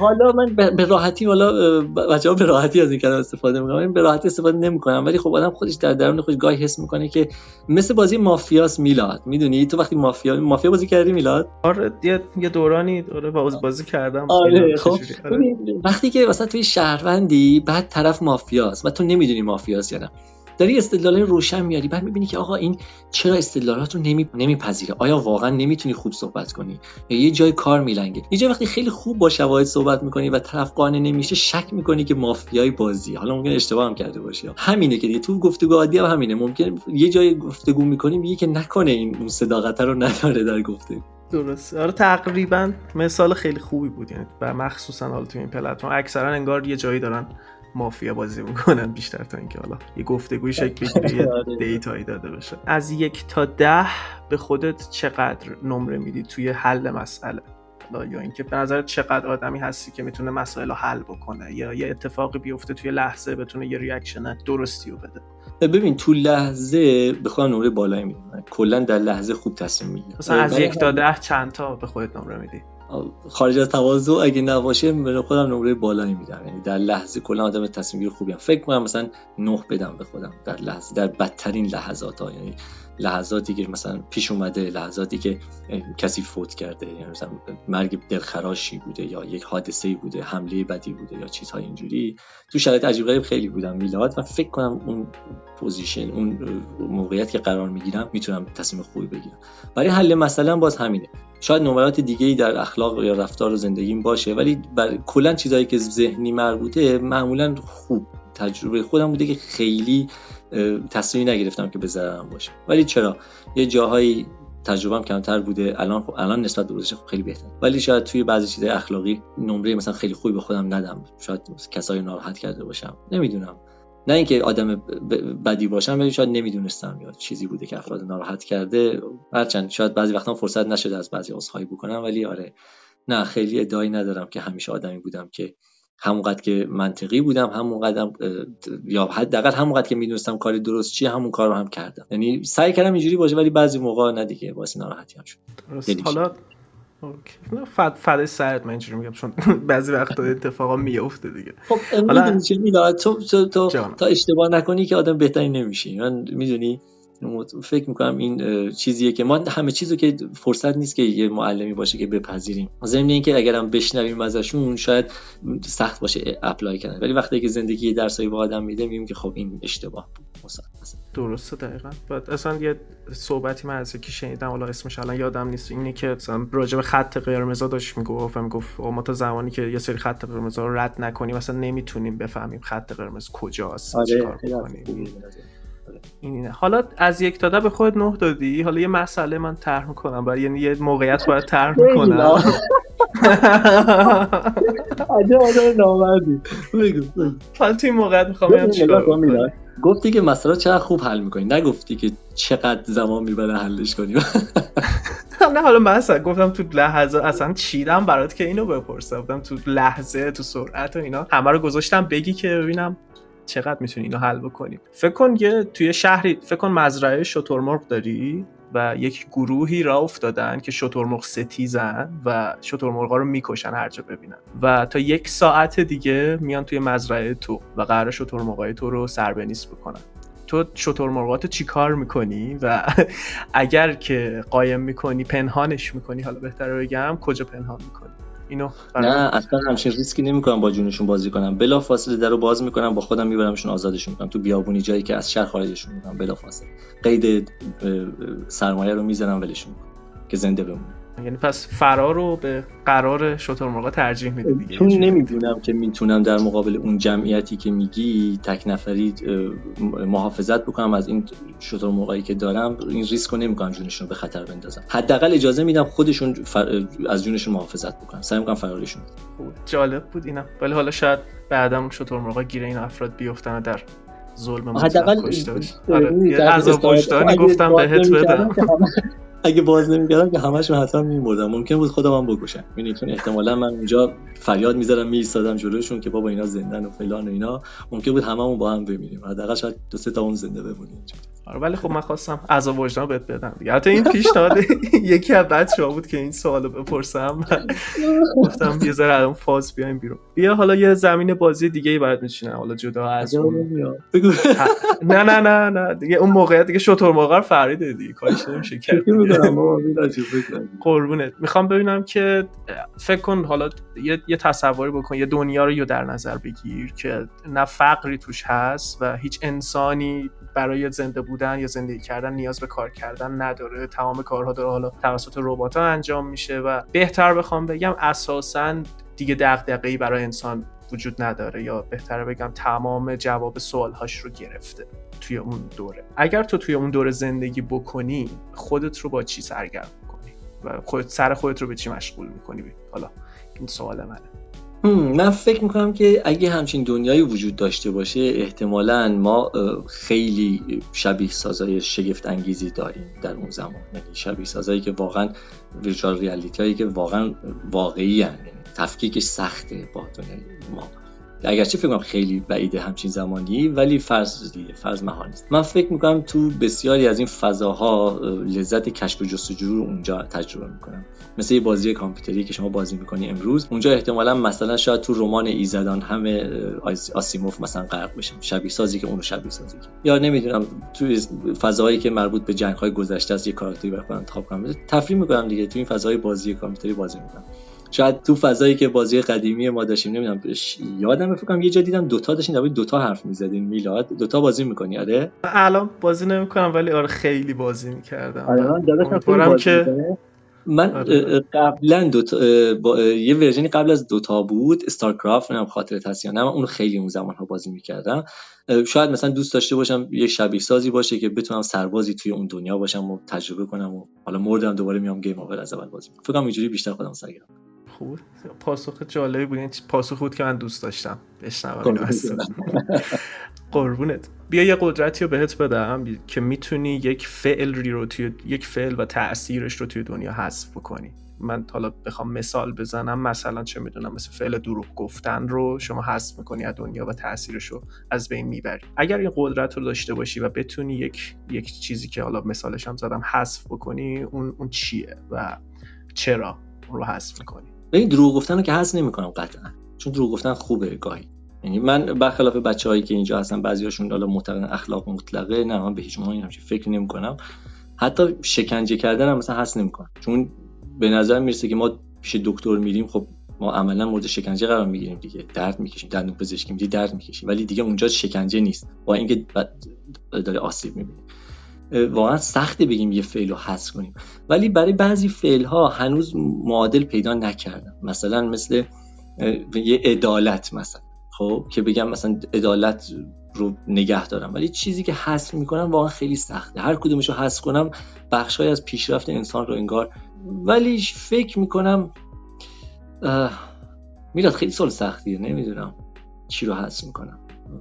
حالا من به راحتی حالا بچه‌ها به راحتی از این کلمه استفاده می‌کنم به راحتی استفاده نمی‌کنم ولی خب آدم خودش در درون خودش گاهی حس می‌کنه که مثل بازی مافیاس میلاد. می‌دونی؟ تو وقتی مافیا مافیا بازی کردی میلاد؟ آره یه دورانی آره بازی کردم. آره خب. آره. وقتی که مثلا توی شهروندی بعد طرف مافیاست و تو نمی‌دونی مافیاست یا نه. داری استدلال روشن میاری بعد می‌بینی که آقا این چرا استدلالات رو نمی... نمیپذیره؟ آیا واقعا نمی‌تونی خوب صحبت کنی؟ یا یه جای کار میلنگه. یه جای وقتی خیلی خوب با شواهد صحبت می‌کنی و طرف قانع نمیشه شک می‌کنی که مافیای بازی حالا ممکن اشتباه هم کرده باشی. همینه که دیگه تو گفتگو عادی هم همینه. ممکن یه جای گفتگو می‌کنی میگه که نکنه این اون صداقت رو نداره در گفتگو. درست آره تقریبا مثال خیلی خوبی بود. یعنی و مخصوصا حالا تو این پلتفرم. اکثرا انگار یه جایی دارن مافیا بازی می‌کنن بیشتر تا اینکه حالا یه گفتگوی شکل بگیره یه آره. دیتایی داده بشه. از یک تا ده به خودت چقدر نمره میدی توی حل مسئله؟ یا اینکه به نظر چقدر آدمی هستی که می‌تونه مسائل رو حل بکنه؟ یا یه اتفاقی بیفته توی لحظه بتونه یه ریاکشن درستی رو بده؟ ببین تو لحظه به خودم نمره بالایی میدم کلا در لحظه خوب تصمیم می‌گیرم مثلا از یک تا ده چند تا به خودت نمره میدی؟ خارج از تواضع اگه نباشه به خودم نمره بالایی میدم. یعنی در لحظه کلا آدم تصمیم گیر خوبیم فکر کنم مثلا نه بدم به خودم در لحظه در بدترین لحظات ها یعنی لحظاتی که مثلا پیش اومده لحظاتی که کسی فوت کرده یعنی مثلا مرگ دلخراشی بوده یا یک حادثه بوده حمله بدی بوده یا چیزهای اینجوری تو شرایط عجیب غریب خیلی بودم. میلاد و فکر کنم اون position اون موقعیت که قرار می‌گیرم می‌تونم تصمیم خوبی بگیرم. برای حل مثلا باز همینه. شاید نمرات دیگه ای در اخلاق یا رفتار و زندگیم باشه ولی بر کلا چیزهایی که ذهنی مربوطه معمولا خوب. تجربه خودم بوده که خیلی تصمیمی نگرفتم که به ضررم باشه. ولی چرا؟ یه جاهایی تجربهم کمتر بوده. الان خب الان نسبت به خب خیلی بهتر ولی شاید توی بعضی چیزای اخلاقی نمره مثلا خیلی خوبی به خودم ندم. شاید کسایی ناراحت کرده باشم. نمی‌دونم. نه اینکه آدم بدی باشم ولی شاید نمی‌دونستم یا چیزی بوده که افراد ناراحت کرده. هرچند شاید بعضی وقتا فرصت نشده از بعضی عذرخواهی بکنم ولی آره. نه خیلی ادعایی ندارم که همیشه آدمی بودم که همونقدر که منطقی بودم همونقدر یا حداقل همونقدر که می‌دونستم کار درست چیه همون کار رو هم کردم. یعنی سعی کردم اینجوری باشه ولی بعضی موقع نه دیگه واسه ناراحتی هم شد. حالا فد فد سرت من اینجوری میگم چون بعضی وقتا اتفاقا میفته دیگه. خب حالا تو تو تو تا اشتباه نکنی که آدم بهتری نمیشی. من می‌دونی فکر می‌کنم این چیزیه که ما همه چیزو که فرصت نیست که یه معلمی باشه که بپذیریم. ضمن اینکه اگرم بشنویم ازشون شاید سخت باشه اپلای کردن. ولی وقتی که زندگی درسایی با آدم میده میگیم که خب این اشتباه بود درسته دقیقا. بعد اصلا یه صحبتی من از یکی شنیدم حالا اسمش الان یادم نیست. اینه که مثلا راجع به خط قرمز داشت می‌گفت و می‌گفت ما تا زمانی که یه سری خط قرمز رو رد نکنیم مثلا نمی‌تونیم بفهمیم خط قرمز کجاست آره اینه. حالا از یک تا به خود نه دادی؟ حالا یه مسئله من طرح می‌کنم برای یعنی یه موقعیت باید طرح می‌کنم. عجب آدم نامردی. حالا توی موقعیت می‌خوام چیکار گفتی که مسئله چقدر خوب حل می‌کنی. نگفتی که چقدر زمان می‌بره حلش کنی. نه حالا من اصلا گفتم تو لحظه اصلا چیدم برات که اینو بپرسم گفتم تو لحظه تو سرعت و اینا. همه رو گذاشتم بگی که ببینم چقدر می‌تونی اینو حل بکنیم فکر کن یه توی شهری فکر کن مزرعه شترمرغ داری و یک گروهی را افتادن که شترمرغ ستیزن و شترمرغا رو می‌کشن هر جا ببینن. و تا یک ساعت دیگه میان توی مزرعه تو و قرار شترمرغای تو رو سربنیس بکنن. تو شترمرغات چی کار می‌کنی؟ و اگر که قایم می‌کنی پنهانش می‌کنی حالا بهتره بگم کجا پنهان می‌کنی؟ اینو نه اصلا همچین ریسکی نمی‌کنم با جونشون بازی کنم. بلا فاصله درو باز می‌کنم با خودم میبرمشون آزادشون می‌کنم. تو بیابونی جایی که از شهر خارجشون می‌کنم بلا فاصله قید سرمایه رو می‌زنم ولشون که زنده بمونه یعنی پس فرار رو به قرار شترمرغ ترجیح میدی دیگه. چون نمی‌دونم که می‌تونم در مقابل اون جمعیتی که میگی تک نفری محافظت بکنم از این شترمرغایی که دارم این ریسک رو نمی‌کنم جونشون رو به خطر بندازم. حداقل اجازه میدم خودشون از جونشون محافظت بکنم سعی می‌کنم فرارشون جالب بود اینا ولی حالا شاید بعدم شترمرغا گیر این افراد بیفتن در ظلم حداقل آره. گفتم بهت بدم. اگه باز نمی‌کردم که همشون حتما میمردم ممکن بود خودم هم بکشم یعنی چون احتمالا من اونجا فریاد می‌ذارم میایستادم جلوشون که بابا اینا زندن و فلان و اینا. ممکن بود هممون با هم بمیریم. حداقل شاید دو سه تا اون زنده بمونیم. آره ولی خب من خواستم از وجدان بهت بدم دیگه. حتی این پیشنهاد یکی از بچه‌ها بود که این سوالو بپرسم. گفتم یه ذره الان فاز بیایم بیرون. بیا حالا یه زمین بازی دیگه ای برات میچینه حالا جدا از نه نه نه نه. دیگه اون موقعیت دیگه شطور موقع فریده دیگه. کارش نمیشه کرد. قربونت. می‌خوام ببینم که فکر کن حالا یه, یه تصوری بکن یه دنیا رو در نظر بگیر که نه فقری توش هست و هیچ انسانی برای زنده بودن یا زندگی کردن نیاز به کار کردن نداره. تمام کارها داره حالا توسط ربات ها انجام میشه و بهتر بخوام بگم اساسا دیگه دغدغه‌ای برای انسان وجود نداره یا بهتره بگم تمام جواب سوالهاش رو گرفته توی اون دوره. اگر تو توی اون دوره زندگی بکنی خودت رو با چی سرگرم می‌کنی؟ و خودت سر خودت رو به چی مشغول می‌کنی؟ حالا این سوال منه. من فکر می‌کنم که اگه همچین دنیایی وجود داشته باشه احتمالا ما خیلی شبیه سازای شگفت انگیزی داریم در اون زمان یعنی شبیه سازایی که واقعا ویژوال ریالیتی هایی که واقعا واقعی هن. یعنی تفکیکش سخته با دنیای ما اگرچه فکر کنم خیلی بعیده همچین زمانی ولی فرض دیگه فرض محال نیست. من فکر می‌کنم تو بسیاری از این فضاها لذت کشف و جستجو رو اونجا تجربه می‌کنم. مثل یه بازی کامپیوتری که شما بازی می‌کنی امروز اونجا احتمالا مثلا شاید تو رمان ایزدان همه آسیموف مثلا غرق بشم شبیه سازی که اونو شبیه سازی یا نمی‌دونم تو فضاهایی که مربوط به جنگ های گذشته از یه کاراکتری بخوام انتخاب کنم. تفریح می‌کنم دیگه تو این فضای بازی کامپیوتری بازی می‌کنم. شاید تو فضایی که بازی قدیمی ما داشتیم نمی‌دونم یادم فکر کنم یه جا دیدم دوتا داشتین در دوتا حرف می‌زدین میلاد. دوتا بازی می‌کنی آره؟ الان بازی نمی‌کنم ولی آره خیلی بازی می‌کردم. آره که من آره. قبلا دو با... یه ورژنی قبل از دوتا بود استارکرافت نمی‌دونم خاطرت هست یا نه من اون خیلی اون زمان ها بازی می‌کردم. شاید مثلا دوست داشته باشم یه شبیه سازی باشه که بتونم سربازی توی اون دنیا باشم و تجربه کنم و حالا مردم دوباره میام گیم اول از اول بازی فکر کنم اینجوری بیشتر خودم سرگرم خوب پاسخ جالبی بود. این پاسخ بود که من دوست داشتم. بشنوم. قربونت. بیا یه قدرتی رو بهت بدم که می‌تونی یک فعل رو توی یک فعل و تاثیرش رو توی دنیا حذف بکنی. من حالا بخوام مثال بزنم. مثلا چه می‌دونم مثل فعل دروغ گفتن رو شما حذف می‌کنی از دنیا و تاثیرش رو از بین می‌بری. اگر این قدرت رو داشته باشی و بتونی یک یک چیزی که حالا مثالش هم زدم حذف بکنی اون اون چیه و چرا اون رو حذف می‌کنی؟ این دروغ گفتن رو که حذف نمی‌کنم قطعا. چون دروغ گفتن خوبه گاهی. یعنی من برخلاف بچه‌هایی که اینجا هستن بعضیاشون حالا معتقدن اخلاق مطلقه نه من به هیچ عنوان همچین فکر نمی‌کنم. حتی شکنجه کردن هم مثلا حس نمی‌کنم. چون به نظر می‌رسه که ما پیش دکتر میریم خب ما عملا مورد شکنجه قرار می‌گیریم دیگه. درد می‌کشیم دندون پزشکی میگه درد می‌کشیم. ولی دیگه اونجا شکنجه نیست. با اینکه داره آسیب می‌بینیم واقعا سخته بگیم یه فعل رو حذف کنیم. ولی برای بعضی فعل ها هنوز معادل پیدا نکردم مثلا مثل یه عدالت مثلا. خب که بگم مثلا عدالت رو نگه دارم. ولی چیزی که حذف می‌کنم واقعا خیلی سخته. هر کدومش رو حذف کنم بخشای از پیشرفت انسان رو انگار. ولی فکر می‌کنم میلاد خیلی سال سختیه. نمی‌دونم چی رو حذف می‌کنم.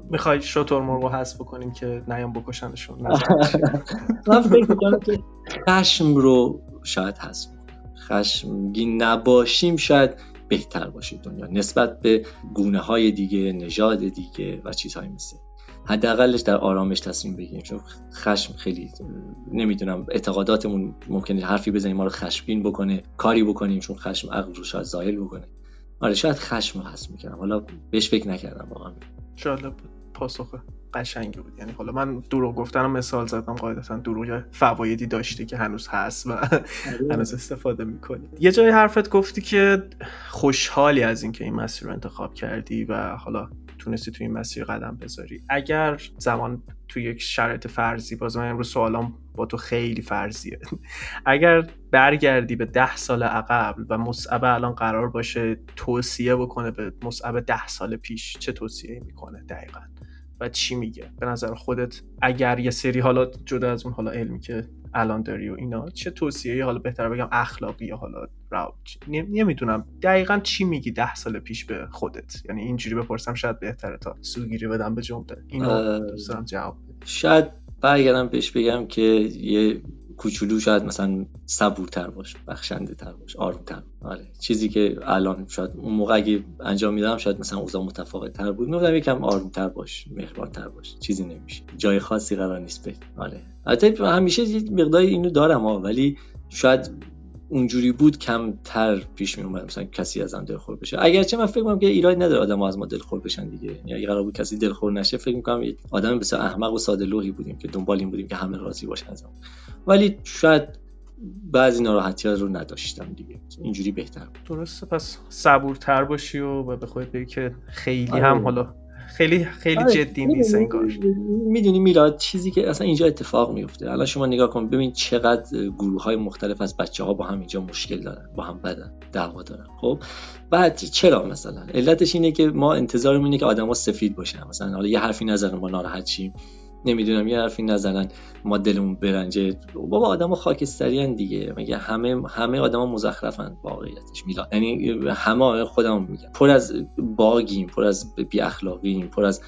می‌خوای شطور مرغ رو حذف بکنیم که نیام بکشنشون. من فکر می‌کنم که خشم رو شاید حذف خشمگین نباشیم شاید بهتر باشه دنیا نسبت به گونه های دیگه نژاد دیگه و چیزهای مثل حداقلش در آرامش تصمیم بگیریم چون خشم خیلی نمی‌دونم اعتقاداتمون ممکنه حرفی بزنیم ما رو خشمگین بکنه کاری بکنیم چون خشم عقل رو شاید زایل بکنه. آره شاید خشم رو حس می‌کنم حالا بهش فکر نکردم واقعا. جالب پاسخ قشنگی بود. یعنی حالا من دروغ گفتنم مثال زدم قاعدتا. دروغ فوایدی داشته که هنوز هست و آره. هنوز استفاده می‌کنی. یه جای حرفت گفتی که خوشحالی از اینکه این مسیر رو انتخاب کردی و حالا تونستی توی این مسیر قدم بذاری. اگر زمان توی یک شرایط فرضی باز من امروز سوالام با تو خیلی فرضیه. اگر برگردی به ده سال عقب و مصعب الان قرار باشه توصیه بکنه به مصعب ده سال پیش چه توصیه می‌کنه دقیقا؟ و چی میگه؟ به نظر خودت اگر یه سری حالا جدا از اون حالا علمی که الان داری و اینا چه توصیه حالا بهتر بگم اخلاقی یا حالا نمی‌دونم. دقیقا چی میگی ده سال پیش به خودت؟ یعنی اینجوری بپرسم شاید بهتره تا سوگیری بدم به جمله. اینو دوست جواب شاید برگردم پیش بگم که یه کوچولو شاید مثلا صبورتر باش بخشنده تر باش آرومتر. آره چیزی که الان شاید اون موقع اگه انجام میدم شاید مثلا اوضاع متفاوت تر بود. می‌گفتم یکم آرومتر باش مهربان تر باش چیزی نمیشه. جای خاصی قرار نیست به آره. البته همیشه یه مقدار اینو دارم ها ولی شاید اونجوری بود کمتر پیش می اومد مثلا کسی ازم دلخور بشه. اگرچه من فکر می‌کنم که ایراد نداره آدم از ما دلخور بشن دیگه. یعنی قرار بود کسی دلخور نشه فکر می‌کنم آدم بسیار احمق و ساده لوحی بودیم که دنبال این بودیم که همه راضی باشن ازم ولی شاید بعضی ناراحتی ها رو نداشتم دیگه. اینجوری بهتر بود. درسته پس صبورتر باشی و به خودت بگی که خیلی آره. هم حالا خیلی خیلی آره، جدی نیست انگار. می‌دونی میلاد چیزی که اصلا اینجا اتفاق میفته الان شما نگاه کن ببین چقدر گروه های مختلف از بچه ها با هم اینجا مشکل دارن با هم بدن دعوا دارن. خب؟ بعد چرا مثلا؟ علتش اینه که ما انتظارمون اینه که آدما سفید باشن. مثلا حالا یه حرفی نزنن ما ناراحت شیم. نمی‌دونم یه حرفی نزنن ما دلمون برنجه. بابا آدما خاکستری دیگه. مگه همه همه آدما مزخرفن؟ واقعیتش. میلاد یعنی همه خودم میگم پر از bug یم پر از بی اخلاقیم پر از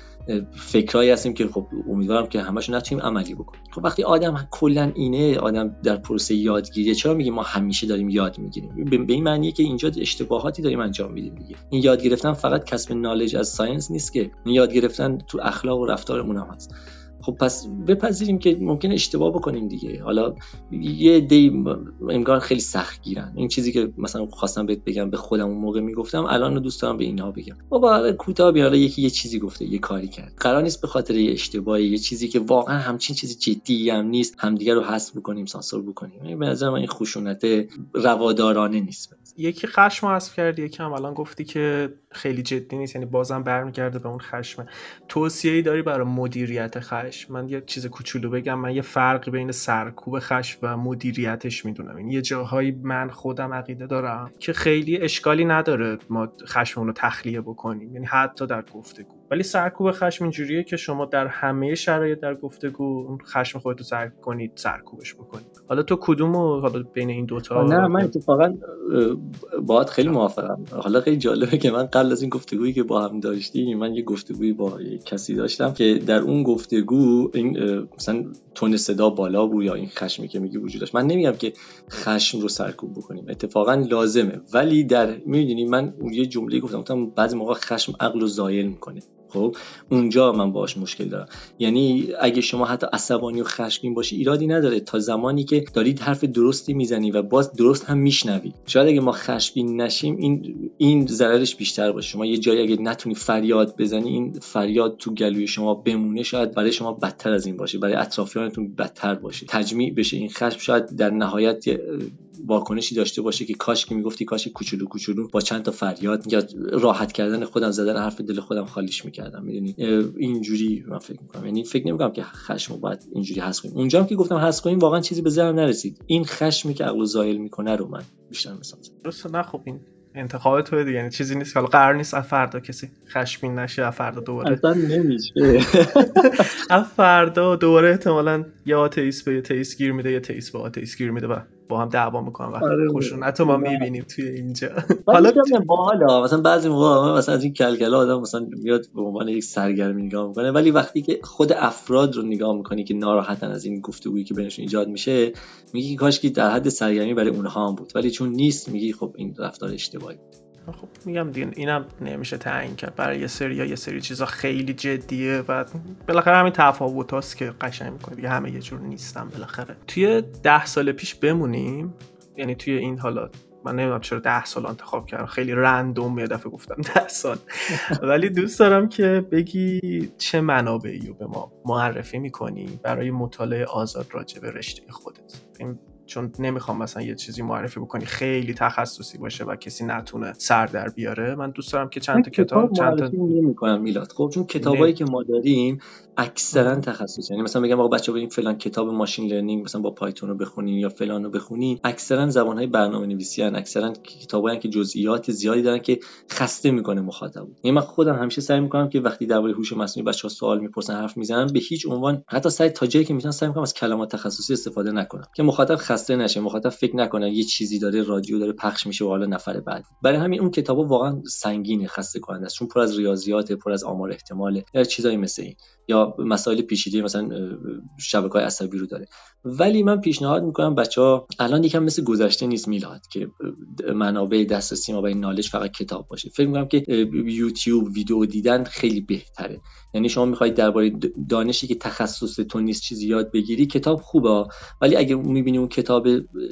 فکرایی هستیم که خب امیدوارم که همش نتونیم عملی بکنیم. خب وقتی آدم کلا اینه آدم در پروسه یادگیریه چرا میگیم ما همیشه داریم یاد می‌گیریم؟ به این معنیه که اینجا اشتباهاتی داریم انجام میدیم دیگه. این یاد گرفتن فقط کسب knowledge از science نیست که. این یاد گرفتن تو اخلاق و رفتارمون هم هست. خب پس بپذیریم که ممکن اشتباه بکنیم دیگه. حالا یه دی انگار خیلی سخت گیرن. این چیزی که مثلا خواستم بهت بگم به خودم اون موقع می‌گفتم الان دوست دارم به اینها بگم. بابا آره کوتاه بیاره یکی یه چیزی گفته یه کاری کرد. قرار نیست به خاطر یه اشتباهی یه چیزی که واقعا همچین چیزی جدی هم نیست همدیگه رو حذف بکنیم سانسور بکنیم. به نظر من این خشونت روادارانه نیست. یکی خشم حذف کردی یکی هم الان گفتی که خیلی جدی نیست یعنی بازم برمیگرده به اون خشم. توصیه‌ای داری برای مدیریت خشم؟ من یه چیز کوچولو بگم من یه فرقی بین سرکوب خشم و مدیریتش می‌دونم. این یه جاهایی من خودم عقیده دارم که خیلی اشکالی نداره ما خشممون رو تخلیه بکنیم. یعنی حتی در گفتگو. ولی سرکوب خشم اینجوریه که شما در همه شرایط در گفتگو اون خشم خودتو سر کنید سرکوبش بکنید. حالا تو کدومو حالا بین این دوتا؟ نه من اتفاقا باید خیلی موافقم. حالا خیلی جالبه که من قبل از این گفتگویی که با هم داشتیم من یه گفتگویی با کسی داشتم که در اون گفتگو این مثلا تون صدا بالا بود یا این خشمی که میگی وجود داشت. من نمیگم که خشم رو سرکوب بکنیم اتفاقا لازمه. ولی در می‌دونی من یه جمله گفتم گفتم بعضی موقع خشم عقل رو زایل می‌کنه. خب اونجا من باش مشکل دارم. یعنی اگه شما حتی عصبانی و خشمگین باشی ایرادی نداره. تا زمانی که دارید حرف درستی می‌زنی و باز درست هم میشنوید شاید اگه ما خشمگین نشیم این این ضررش بیشتر باشه. شما یه جایی اگه نتونی فریاد بزنی این فریاد تو گلوی شما بمونه شاید برای شما بدتر از این باشه. برای اطرافیانتون بدتر باشه. تجمیع بشه این خشم. شاید در نهایت واکنشی داشته باشه که کاش که می‌گفتی کاش کوچولو کوچولو با چند تا فریاد یا راحت کردن خودم زدن حرف دل خودم خالیش می‌کردم می‌دونی؟ اینجوری من فکر می‌کنم. یعنی فکر نمی‌کنم که خشم باید اینجوری حس کنیم. اونجا که گفتم حس کنیم واقعا چیزی به ذهنم نرسید. این خشمی که عقل زایل می‌کنه رو من بیشتر مثلا درست نه خب این انتخاب تو دیگه یعنی چیزی نیست حالا قرار نیست فردا کسی خشمین نشه فردا دوباره. اصلا نمیشه. فردا دوباره احتمالاً یه آتئیس به یه تئیس گیر میده یه تئیس به آتئیس گیر میده. و با هم دعوا می‌کنن وقتی آره. خشونت ما می‌بینیم توی اینجا. حالا باحاله مثلا بعضی موقع مثلا از این کلکلا آدم مثلا میاد به عنوان یک سرگرمی نگاه می‌کنه ولی وقتی که خود افراد رو نگاه می‌کنی که ناراحتن از این گفتگویی که بینشون ایجاد میشه میگی کاش که در حد سرگرمی برای اونها هم بود ولی چون نیست میگی خب این رفتار اشتباهی. خب میگم دین اینم نمیشه تعیین کرد. برای یه سری یا یه سری چیزا خیلی جدیه و بالاخره همین تفاوت هاست که قشنگ می‌کنه. دیگه همه یه جور نیستن بالاخره. توی ده سال پیش بمونیم یعنی توی این حالات من نمی‌دونم چرا ده سال انتخاب کردم. خیلی رندوم یه دفعه گفتم ده سال. ولی دوست دارم که بگی چه منابعی رو به ما معرفی می‌کنی برای مطالعه آزاد راجع به رشته خودت. چون نمی‌خوام مثلا یه چیزی معرفی بکنی خیلی تخصصی باشه و کسی نتونه سر در بیاره من دوست دارم که چند تا کتاب چند تا نمی‌کنم میلاد. خب چون کتابایی که ما داریم اکثرا تخصصی یعنی مثلا میگم آقا بچه‌ها این فلان کتاب ماشین لرنینگ مثلا با پایتون رو بخونین یا فلان رو بخونین اکثرا زبان‌های برنامه‌نویسی ان اکثرا کتابایی که جزئیات زیادی دارن که خسته می‌کنه مخاطب یعنی من خودم همیشه سعی می‌کنم که وقتی درباره هوش مصنوعی بچه‌ها سوال می‌پرسن حرف می‌زنن به هیچ عنوان حتی سعی تا جایی که می‌تونم سعی می‌کنم از کلمات تخصصی استفاده نکنم. که مخاطب خسته نشه مخاطب فکر نکنه یه چیزی داره رادیو داره پخش میشه و حالا نفر بعد. برای همین اون کتابا واقعا سنگینه خسته کننده است. چون پر از ریاضیات پر از آمار احتمال یا چیزایی مثل این. یا مسائل پیچیده مثلا شبکه های عصبی رو داره. ولی من پیشنهاد می‌کنم بچه ها الان یکم مثل گذشته نیست میلاد که منابع دسترسی ما برای نالج فقط کتاب باشه. فکر می‌کنم که یوتیوب ویدیو دیدن خیلی بهتره. یعنی شما می‌خواید درباره دانشی که تخصص تو نیست چیزی یاد بگیری کتاب خوبه ولی اگه می‌بینی اون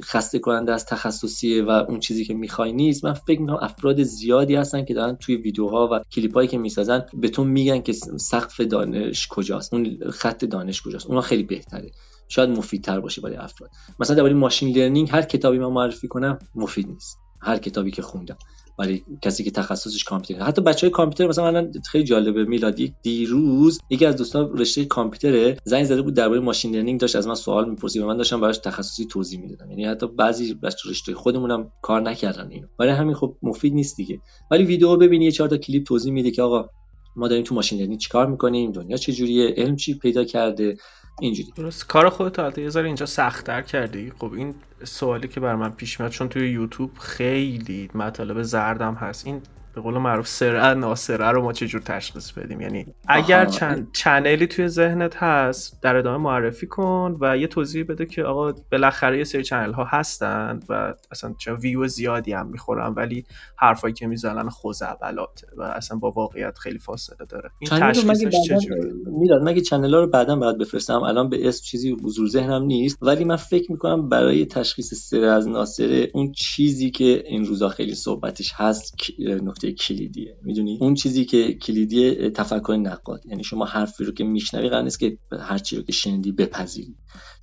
خسته کننده از تخصصیه و اون چیزی که می‌خوای نیست. من فکر می‌کنم افراد زیادی هستن که دارن توی ویدیوها و کلیپایی که می‌سازن به تو میگن که سقف دانش کجاست. اون خط دانش کجاست. اونا خیلی بهتره. شاید مفیدتر باشه برای افراد. مثلا درباره machine learning هر کتابی من معرفی کنم مفید نیست. هر کتابی که خوندم. ولی کسی که تخصصش کامپیوتر. حتی بچه های کامپیوتر مثلا الان خیلی جالبه میلادی دیروز یکی از دوستان رشته کامپیوتر زنگ زده بود درباره machine learning داشت از من سوال می‌پرسید و من داشتم براش تخصصی توضیح می‌دادم. یعنی حتی بعضی بچه رشته خودمونم کار نکردن اینو. برای همین خب مفید نیست دیگه. ولی ویدیو ببینی یه چهار تا کلیپ توضیح میده که آقا ما داریم تو machine learning چیکار می‌کنیم دنیا چه جوریه علم چی پیدا کرده اینجوری. درست. کار خودت البته یه ذره اینجا سختتر کردی. خب این سوالی که بر من پیش میاد چون توی یوتیوب خیلی مطالب زردم هست. این به قول معروف سره ناسره رو ما چجور تشخیص بدیم؟ یعنی اگر چند channel ی توی ذهنت هست در ادامه معرفی کن و یه توضیح بده که آقا بالاخره یه سری channel ها هستن و اصلا چه ویو زیادی هم می‌خورن ولی حرفایی که می‌زنن خزعبلاته و اصلا با واقعیت خیلی فاصله داره. این تشخیصش چجوری میلاد مگه channel ها رو بعدا باید بفرستم؟ الان به اسم چیزی حضور ذهنم نیست ولی من فکر می‌کنم برای تشخیص سره از ناسره اون چیزی که این روزا خیلی صحبتش هست نکته کلیدیه. می‌دونی؟ اون چیزی که کلیدی تفکر نقاد. یعنی شما حرفی رو که میشنوی قرار نیست که هر چی رو که شنیدی بپذیری.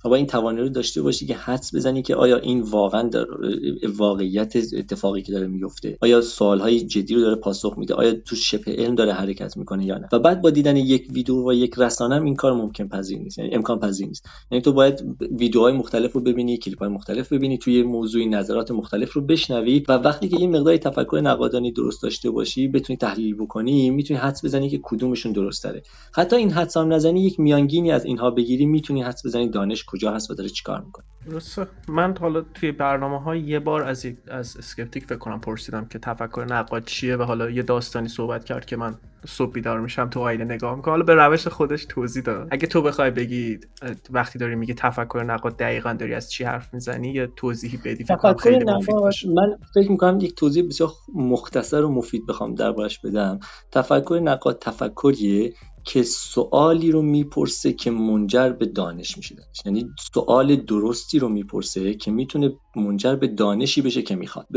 و این توانایی رو داشته باشی که حدس بزنی که آیا این واقعا واقعیت اتفاقی که داره میفته آیا های جدی رو داره پاسخ میده آیا تو شبه علم داره حرکت می‌کنه یا نه. و بعد با دیدن یک ویدیو و یک رسانه این کار ممکن پذیر نیست یعنی امکان پذیر نیست. یعنی تو باید ویدیوهای مختلف رو ببینی کلیپ های مختلف ببینی توی موضوعی نظرات مختلف رو بشنوی و وقتی که این مقدار تفکر نقادانی درست داشته باشی بتونی تحلیل بکنی می‌تونی حدس بزنی که کدومشون درست تره. حتی این حدس هم نزنی یک میانگینی از اینها بگیری می‌تونی حدس بزنی دانش کجا هست و داره چیکار می‌کنه. درسته. من حالا توی برنامه های یه بار از از اسکپتیک فکر کنم پرسیدم که تفکر نقاد چیه و حالا یه داستانی صحبت کرد که من صبح بیدار میشم تو آینه نگاه می‌کنم. حالا به روش خودش توضیح داد. اگه تو بخوای بگی وقتی داری میگه تفکر نقاد دقیقا داری از چی حرف می‌زنی یه توضیحی بدی تفکر نقاد من فکر می‌کنم یک توضیح بسیار مختصر و مفید بخوام دربارش بدم. تفکر نقاد تفکریه که سوالی رو می‌پرسه که منجر به دانش میشه یعنی سوال درستی رو می‌پرسه که می‌تونه منجر به دانشی بشه که می‌خواد.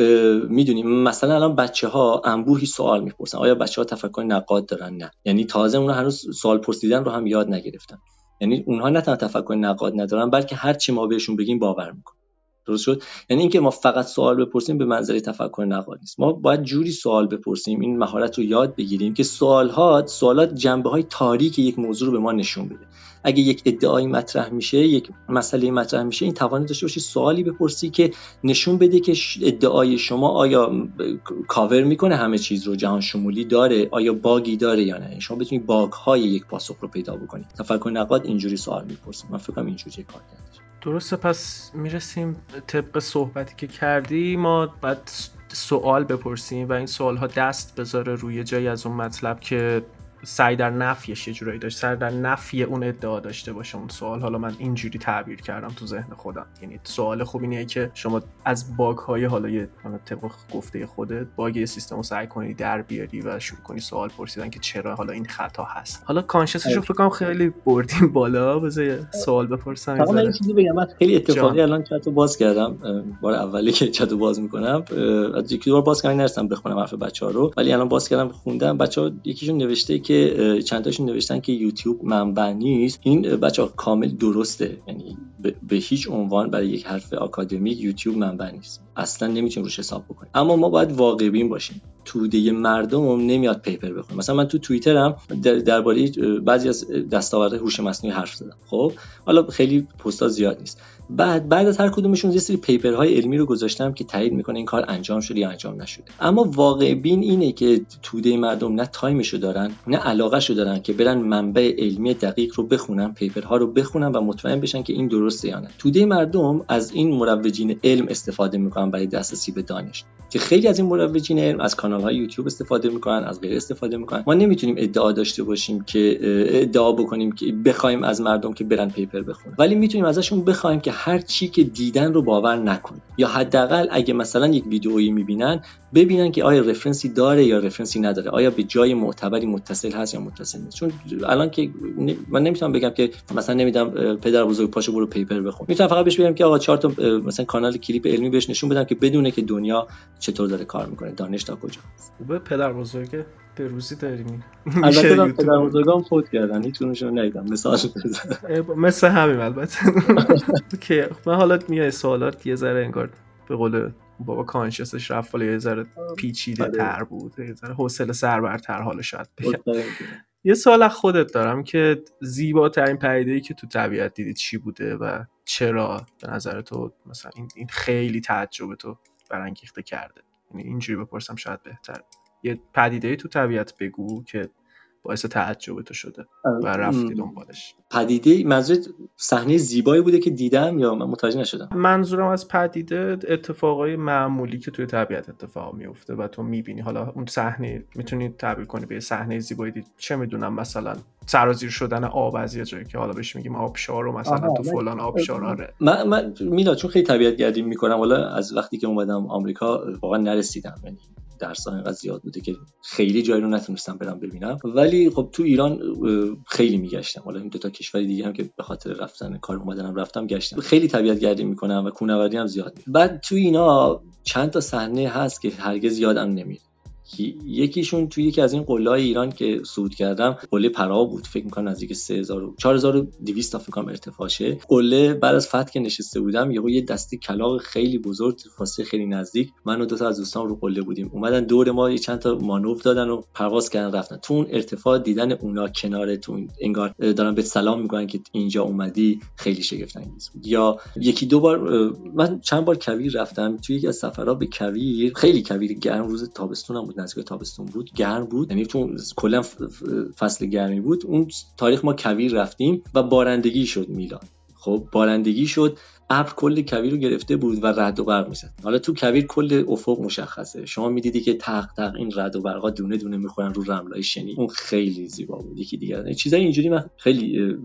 می‌دونیم مثلا الان بچه ها انبوهی سوال می‌پرسن. آیا بچه ها تفکر نقاد دارن؟ نه. یعنی تازه اونها هنوز سوال پرسیدن رو هم یاد نگرفتن. یعنی اونها نه تنها تفکر نقاد ندارن بلکه هر چی ما بهشون بگیم باور می‌کنن. درست شد؟ یعنی اینکه ما فقط سوال بپرسیم به منزله تفکر نقاد نیست. ما باید جوری سوال بپرسیم این مهارت رو یاد بگیریم که سوال ها سوالات جنبه های تاریک یک موضوع رو به ما نشون بده. اگه یک ادعایی مطرح میشه یک مسئله مطرح میشه این توان داشته باشی سوالی بپرسی که نشون بده که ادعای شما آیا کاور می‌کنه همه چیز رو جهان شمولی داره آیا bug ی داره یا نه. شما بتونید bug های یک پاسخ رو پیدا بکنید. تفکر نقاد اینجوری سوال می‌پرسه. من فکر کنم اینجوری کار کرده. درسته پس می‌رسیم طبق صحبتی که کردی ما باید سوال بپرسیم و این سوال ها دست بذاره روی جایی از اون مطلب که سعی در نفیش یه جورایی داشت سعی در نفی اون ادعا داشته باشه اون سوال. حالا من اینجوری تعبیر کردم تو ذهن خودم. یعنی سوال خوب اینه که شما از باگ های حالا یه طبق گفته خودت باگ سیستم رو سعی کنی در بیاری و شروع کنی سوال پرسیدن که چرا حالا این خطا هست. حالا کانشسش رو فکر کنم خیلی بردیم بالا بذار سوال بپرسم. من این چیزی بگم. من خیلی اتفاقی الان چت باز کردم. بار اولی که چت باز می‌کنم. از یکی دو باز کردم نرسم بخونم حرف بچه‌ها رو. ولی الان باز کردم خوندم. بچه‌ها یکیشون نوشته که چند تاشون نوشتن که یوتیوب منبع نیست. این بچه کامل درسته. یعنی به هیچ عنوان برای یک حرف آکادمیک یوتیوب منبع نیست. اصلا نمی‌تونیم روش حساب بکنیم. اما ما باید واقع بین باشیم. توده مردم نمیاد پیپر بخونه. مثلا من تو توییترم درباره بعضی از دستاوردهای هوش مصنوعی حرف زدم. خب؟ حالا خیلی پست‌ها زیاد نیست. بعد بعد از هر کدومشون یه سری paper های علمی رو گذاشتم که تایید می‌کنه این کار انجام شده یا انجام نشده. اما واقع بین اینه که توده مردم نه time شو دارن نه علاقهشو دارن که برن منبع علمی دقیق رو بخونن paper ها رو بخونن و مطمئن بشن که این درسته یا نه. توده مردم از این مروجین علم استفاده می‌کنن برای دسترسی به دانش. که خیلی از این مروجین علم از کانال های یوتیوب استفاده می‌کنن از غیر استفاده می‌کنن. ما نمی‌تونیم ادعا داشته باشیم که ادعا بکنیم که بخوایم از مردم که برن پیپر بخونن. ولی می‌تونیم ازشون بخوایم که هر چی که دیدن رو باور نکنن یا حداقل اگه مثلا یک ویدئویی می‌بینن ببینن که آیا رفرنسی داره یا رفرنسی نداره. آیا به جای معتبری متصل هست یا متصل نیست. چون الان که من نمی‌تونم بگم که مثلا نمیدم پدر بزرگ پاشو برو پیپر بخون. می‌تونم فقط بهش بگم که آقا چهار تا مثلا کانال کلیپ علمی بهش نشون بدم که بدونه که دنیا چطور داره کار می‌کنه. دانش تا کجا. به پدر بزرگ به روزی داریم البته پدر بزرگام فوت کردن. هیچ رو ندیدم. مثال مثل همین البته. که من حالا میای سوالات یه ذره انگار به قول بابا کانشسش رفت یه ذره پیچیده بله. تر بود یه ذره حوصله سربرتر حالا شاید یه سوال از خودت دارم که زیباترین پدیده که تو طبیعت دیدی چی بوده و چرا به نظر تو مثلا این خیلی تعجب تو برانگیخته کرده؟ یعنی اینجوری بپرسم شاید بهتر. یه پدیده تو طبیعت بگو که باعث تعجب تو شده و رفتی دنبالش. پدیده منظور صحنه زیبایی بوده که دیدم یا من متوجه نشدم؟ منظورم از پدیده اتفاقای معمولی که توی طبیعت اتفاق میفته و تو می‌بینی. حالا اون صحنه می‌تونی تعبیر کنی به صحنه زیبایی دید. چه می‌دونم مثلا سرازیر شدن آب از یه جایی که حالا بهش میگیم آبشار و مثلا تو فلان آبشار آره. من, من میلا چون خیلی طبیعت گردی می‌کنم حالا از وقتی که اومدم آمریکا واقعا نرسیدم. یعنی درس اینقدر زیاد بوده که خیلی جایی رو نتونستم برم ببینم. ولی خب تو ایران خیلی میگشتم. حالا این دو تا کشور دیگه هم که به خاطر رفتن کار اومدنم رفتم گشتم. خیلی طبیعت گردی می‌کنم و کوهنوردی هم زیاد بعد تو اینا چند تا صحنه هست که هرگز یادم نمیاد یکیشون توی یکی از این قله ایران که صعود کردم قله پرا بود. فکر می‌کنم نزدیک 3000 4200 تا فکر کنم ارتفاعشه قله بعد از فتح که نشسته بودم یهو یه دسته کلاغ خیلی بزرگ فاصله خیلی نزدیک من و دو تا از دوستان رو قله بودیم. اومدن دور ما یه چند تا مانور دادن و پرواز کردن رفتن. تو اون ارتفاع دیدن اونا کنار تو انگار دارن به سلام میگن که اینجا اومدی خیلی شگفت انگیز بود. یا یکی دو بار من چند بار کویر رفتم. توی یکی از سفرها به کویر خیلی کویر گرم روز تابستونم بود. نزدیک تابستون بود گرم بود. یعنی چون کلا فصل گرمی بود اون تاریخ ما کویر رفتیم و بارندگی شد میلان. خب بارندگی شد. ابر کل کویر رو گرفته بود و رد و برق می‌زد. حالا تو کویر کل افق مشخصه. شما می‌دیدی که تق تق این رد و برقا دونه دونه می‌خورن رو رملای شنی. اون خیلی زیبا بود. یکی دیگه. چیزای اینجوری من خیلی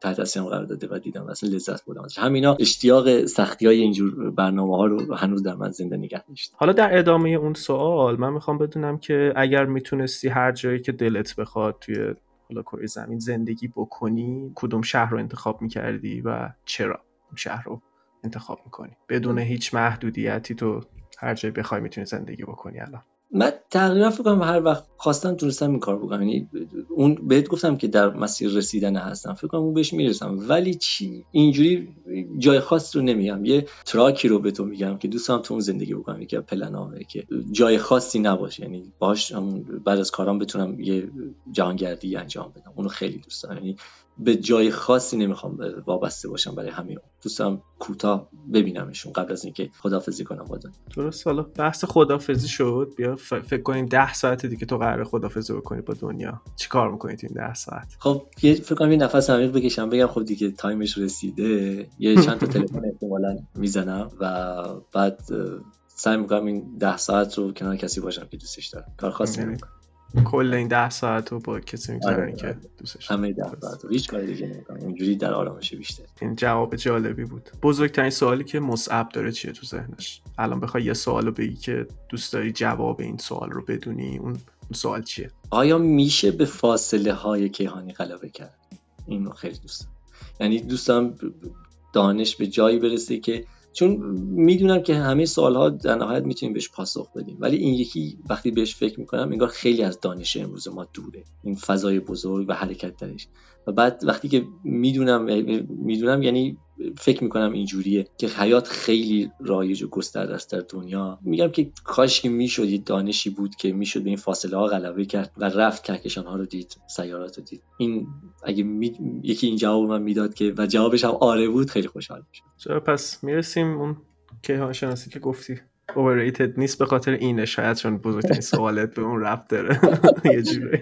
تحت تاثیر قرار داده و دیدم. اصلا لذت بردم. همینا اشتیاق سختی های اینجور برنامه ها رو هنوز در من زنده نگه داشت حالا در ادامه اون سوال من می‌خوام بدونم که اگر می‌تونستی هر جایی که دلت بخواد توی حالا کره زمین زندگی بکنی کدوم شهر رو انتخاب می‌کردی و چرا؟ شهر رو انتخاب می‌کنی. بدون هیچ محدودیتی تو هر جایی بخوای می‌تونی زندگی بکنی الان. من تقریبا فکر کنم هر وقت خواستم تونستم این کار بکنم. یعنی اون بهت گفتم که در مسیر رسیدن هستم. فکر کنم اون بهش می‌رسم. ولی چی؟ اینجوری جای خاص رو نمیگم. یه تراکی رو به تو میگم که دوستم تو اون زندگی بکنم. یکی پلنامه که جای خاصی نباشه. یعنی باش بعد از کارام بتونم یه جهانگردی انجام بدم. اونو خیلی دوست دارم. یعنی به جای خاصی نمی‌خوام وابسته باشم برای همین. دوستم کوتاه ببینمشون قبل از اینکه خدافزی کنم با درست. حالا بحث خدافزی شد. بیا فکر کنیم ده ساعت دیگه تو قرار خدافزی بکنی با دنیا. چی کار می‌کنید این ده ساعت؟ خب یه فکر کنم یه نفس عمیق بکشم بگم خب دیگه time ش رسیده. یه چند تا تلفن احتمالا می‌زنم و بعد سعی می‌کنم این ده ساعت رو کنار کسی باشم که دوستش دارم. کار خاصی نمی‌کنم. کل این ده ساعت رو با کسی می‌گذرونی آره، که. دوستش. همه ده ساعت رو هیچ کاری دیگه نمی‌کنم. اینجوری در آرامش بیشتر. این جواب جالبی بود. بزرگترین سوالی که مصعب داره چیه تو ذهنش؟ الان بخوای یه سوالو بگی که دوست داری جواب این سوال رو بدونی. اون سوال چیه؟ آیا میشه به فاصله های کیهانی غلبه کرد؟ اینو خیلی دوست یعنی دوستم دانش به جایی برسه که چون می‌دونم که همه سوالها در نهایت می‌تونیم بهش پاسخ بدیم. ولی این یکی وقتی بهش فکر می‌کنم انگار خیلی از دانش امروز ما دوره. این فضای بزرگ و حرکت درش. و بعد وقتی که می‌دونم می‌دونم یعنی فکر می‌کنم اینجوریه که حیات خیلی رایج و گسترده است در دنیا. میگم که کاش که می‌شد یه دانشی بود که می‌شد به این فاصله ها غلبه کرد و رفت کهکشان ها رو دید سیارات رو دید. این اگه یکی این جواب من می‌داد که و جوابش هم آره بود خیلی خوشحال می‌شد. چرا؟ پس می‌رسیم اون کیهان شناسی که گفتی. Overrated نیست به خاطر اینه شاید چون بزرگترین سوالت به اون رفت داره. یه جوری.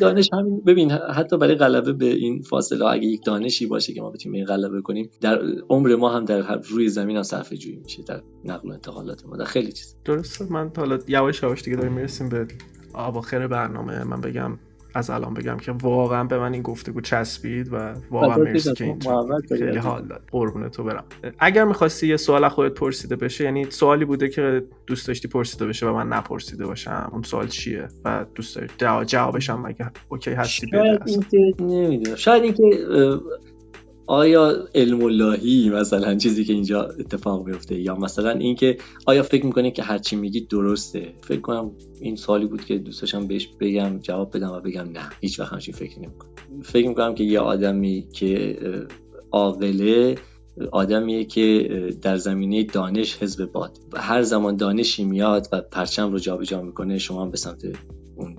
دانش همین ببین حتی برای غلبه به این فاصله اگه یک دانشی باشه که ما بتونیم این غلبه کنیم در عمر ما هم در روی زمین هم صرفه جویی میشه در نقل و انتقالات ما در خیلی چیز. درسته. من حالا یواش یواش دیگه داریم می‌رسیم به اواخر برنامه. من بگم از الان بگم که واقعا به من این گفتگو چسبید و واقعا مرسی که این خیلی حال داد. قربون تو برم. اگر می‌خواستی یه سوال از خودت پرسیده بشه یعنی سوالی بوده که دوست داشتی پرسیده بشه و من نپرسیده باشم اون سوال چیه؟ و دوست داری جوابش هم اوکی هستی شاید اینکه نمی‌دونم. شاید اینکه آیا علم اللهی مثلا چیزی که اینجا اتفاق میفته یا مثلا اینکه آیا فکر می‌کنی که هرچی میگید درسته؟ فکر کنم این سوالی بود که دوست داشتم بهش بگم جواب بدم و بگم نه هیچ وقت همچین فکر نمی‌کنم. فکر می‌کنم که یه آدمی که عاقله آدمیه که در زمینه دانش حزب باد. هر زمان دانشی میاد و پرچم رو جابجا می‌کنه شما هم به سمت اون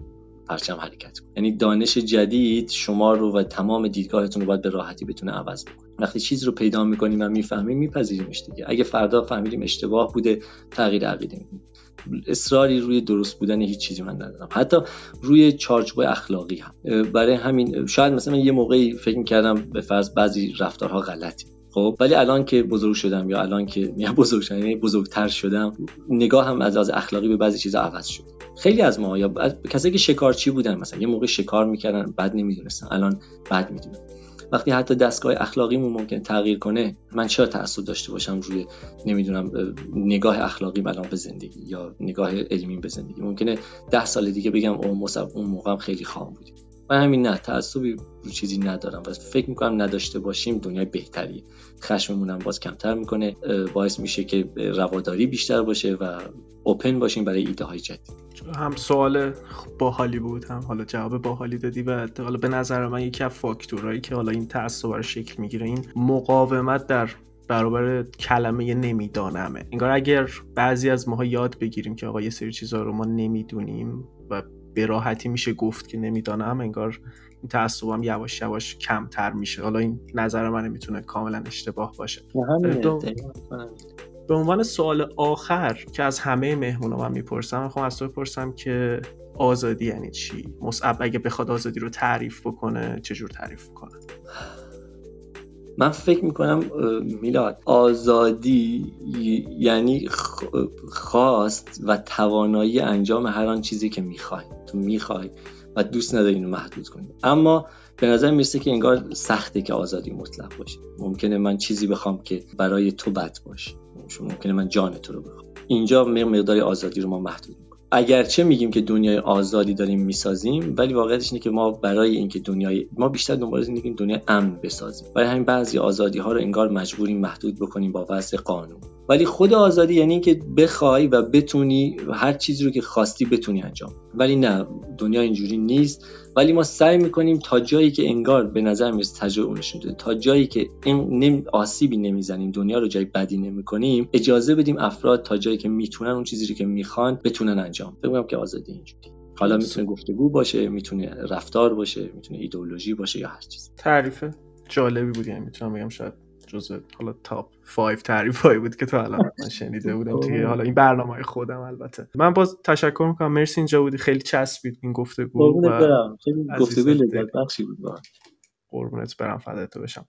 پرچم حرکت کنید یعنی دانش جدید شما رو و تمام دیدگاهتون رو باید به راحتی بتونه عوض بکنه. وقتی چیز رو پیدا می‌کنیم و می‌فهمیم میپذیریمش دیگه. اگه فردا فهمیدیم اشتباه بوده تغییر عقیده میدیم. اصراری روی درست بودن هیچ چیزی من ندارم. حتی روی چارچوب اخلاقی هم. برای همین شاید مثلا یه موقعی فکر می‌کردم به فرض بعضی رفتارها غلطی خب ولی الان که بزرگ شدم یا الان که میام بزرگ شدم یعنی بزرگتر شدم نگاه هم از از اخلاقی به بعضی چیزا عوض شد. خیلی از ما یا کسایی که شکارچی بودن؟ مثلا یه موقع شکار می‌کردن بعد نمی‌دونستن الان بعد می‌دونن. وقتی حتی دستگاه اخلاقیمون ممکن تغییر کنه من چرا تعصب داشته باشم روی نمی‌دونم نگاه اخلاقی الان به زندگی یا نگاه علمی به زندگی؟ ممکنه ده سال دیگه بگم او اون موقع خیلی خام بودیم. من همین نه تعصبی رو چیزی ندارم. و فکر می‌کنم نداشته باشیم دنیای بهتری خشممون هم باز کمتر می‌کنه. باعث میشه که رواداری بیشتر باشه و اوپن باشیم برای ایده های جدید هم سوال باحالی بود هم حالا جواب باحالی دادی و حالا به نظر من یکی از فاکتورهایی که حالا این تعصب رو شکل می‌گیره این مقاومت در برابر کلمه نمیدانمه. انگار اگر بعضی از ماها یاد بگیریم که آقا یه سری چیزها رو ما نمی‌دونیم و به راحتی میشه گفت که نمی‌دانم انگار این تعصبم یواش یواش کمتر میشه. حالا این نظر من می‌تونه کاملا اشتباه باشه. به عنوان سوال آخر که از همه مهمونا من می‌پرسم می‌خوام از تو بپرسم که آزادی یعنی چی؟ مصعب اگه بخواد آزادی رو تعریف بکنه چجور تعریف کنه؟ من فکر می‌کنم میلاد آزادی یعنی خواست و توانایی انجام هر آن چیزی که می‌خوای. تو می‌خوای و دوست نداری اینو محدود کنی. اما به نظر می‌رسه که انگار سخته که آزادی مطلق باشه. ممکنه من چیزی بخوام که برای تو بد باشه. ممکنه من جان تو رو بخوام. اینجا مقداری آزادی رو ما محدود اگرچه میگیم که دنیای آزادی داریم می‌سازیم ولی واقعیتش اینه که ما برای اینکه دنیای ما بیشتر دنبال اینه که دنیای امن بسازیم. برای همین بعضی آزادی ها رو انگار مجبوریم محدود بکنیم با وضع قانون. ولی خود آزادی یعنی اینکه بخوای و بتونی هر چیزی رو که خواستی بتونی انجام. ولی نه دنیا اینجوری نیست. ولی ما سعی می‌کنیم تا جایی که انگار به نظر می‌رسه تجربه نشون داده تا جایی که این آسیبی نمی‌زنیم دنیا رو جای بدی نمی‌کنیم اجازه بدیم افراد تا جایی که می‌تونن اون چیزی رو که می‌خوان بتونن انجام فکر که آزادی اینجوری. حالا می‌تونه گفتگو باشه می‌تونه رفتار باشه می‌تونه ایدئولوژی باشه یا هر چیز تعریف جالبی بود یعنی می‌تونم بگم شاید جزء حالا تاپ 5 تعریف هایی بود که تا الان من شنیده بودم. توی حالا این برنامه های خودم البته. من باز تشکر می‌کنم. مرسی اینجا بودی. خیلی چسبید این گفتگو و گفتگو لذت بخشی بود قربونت برم. فدای تو بشم.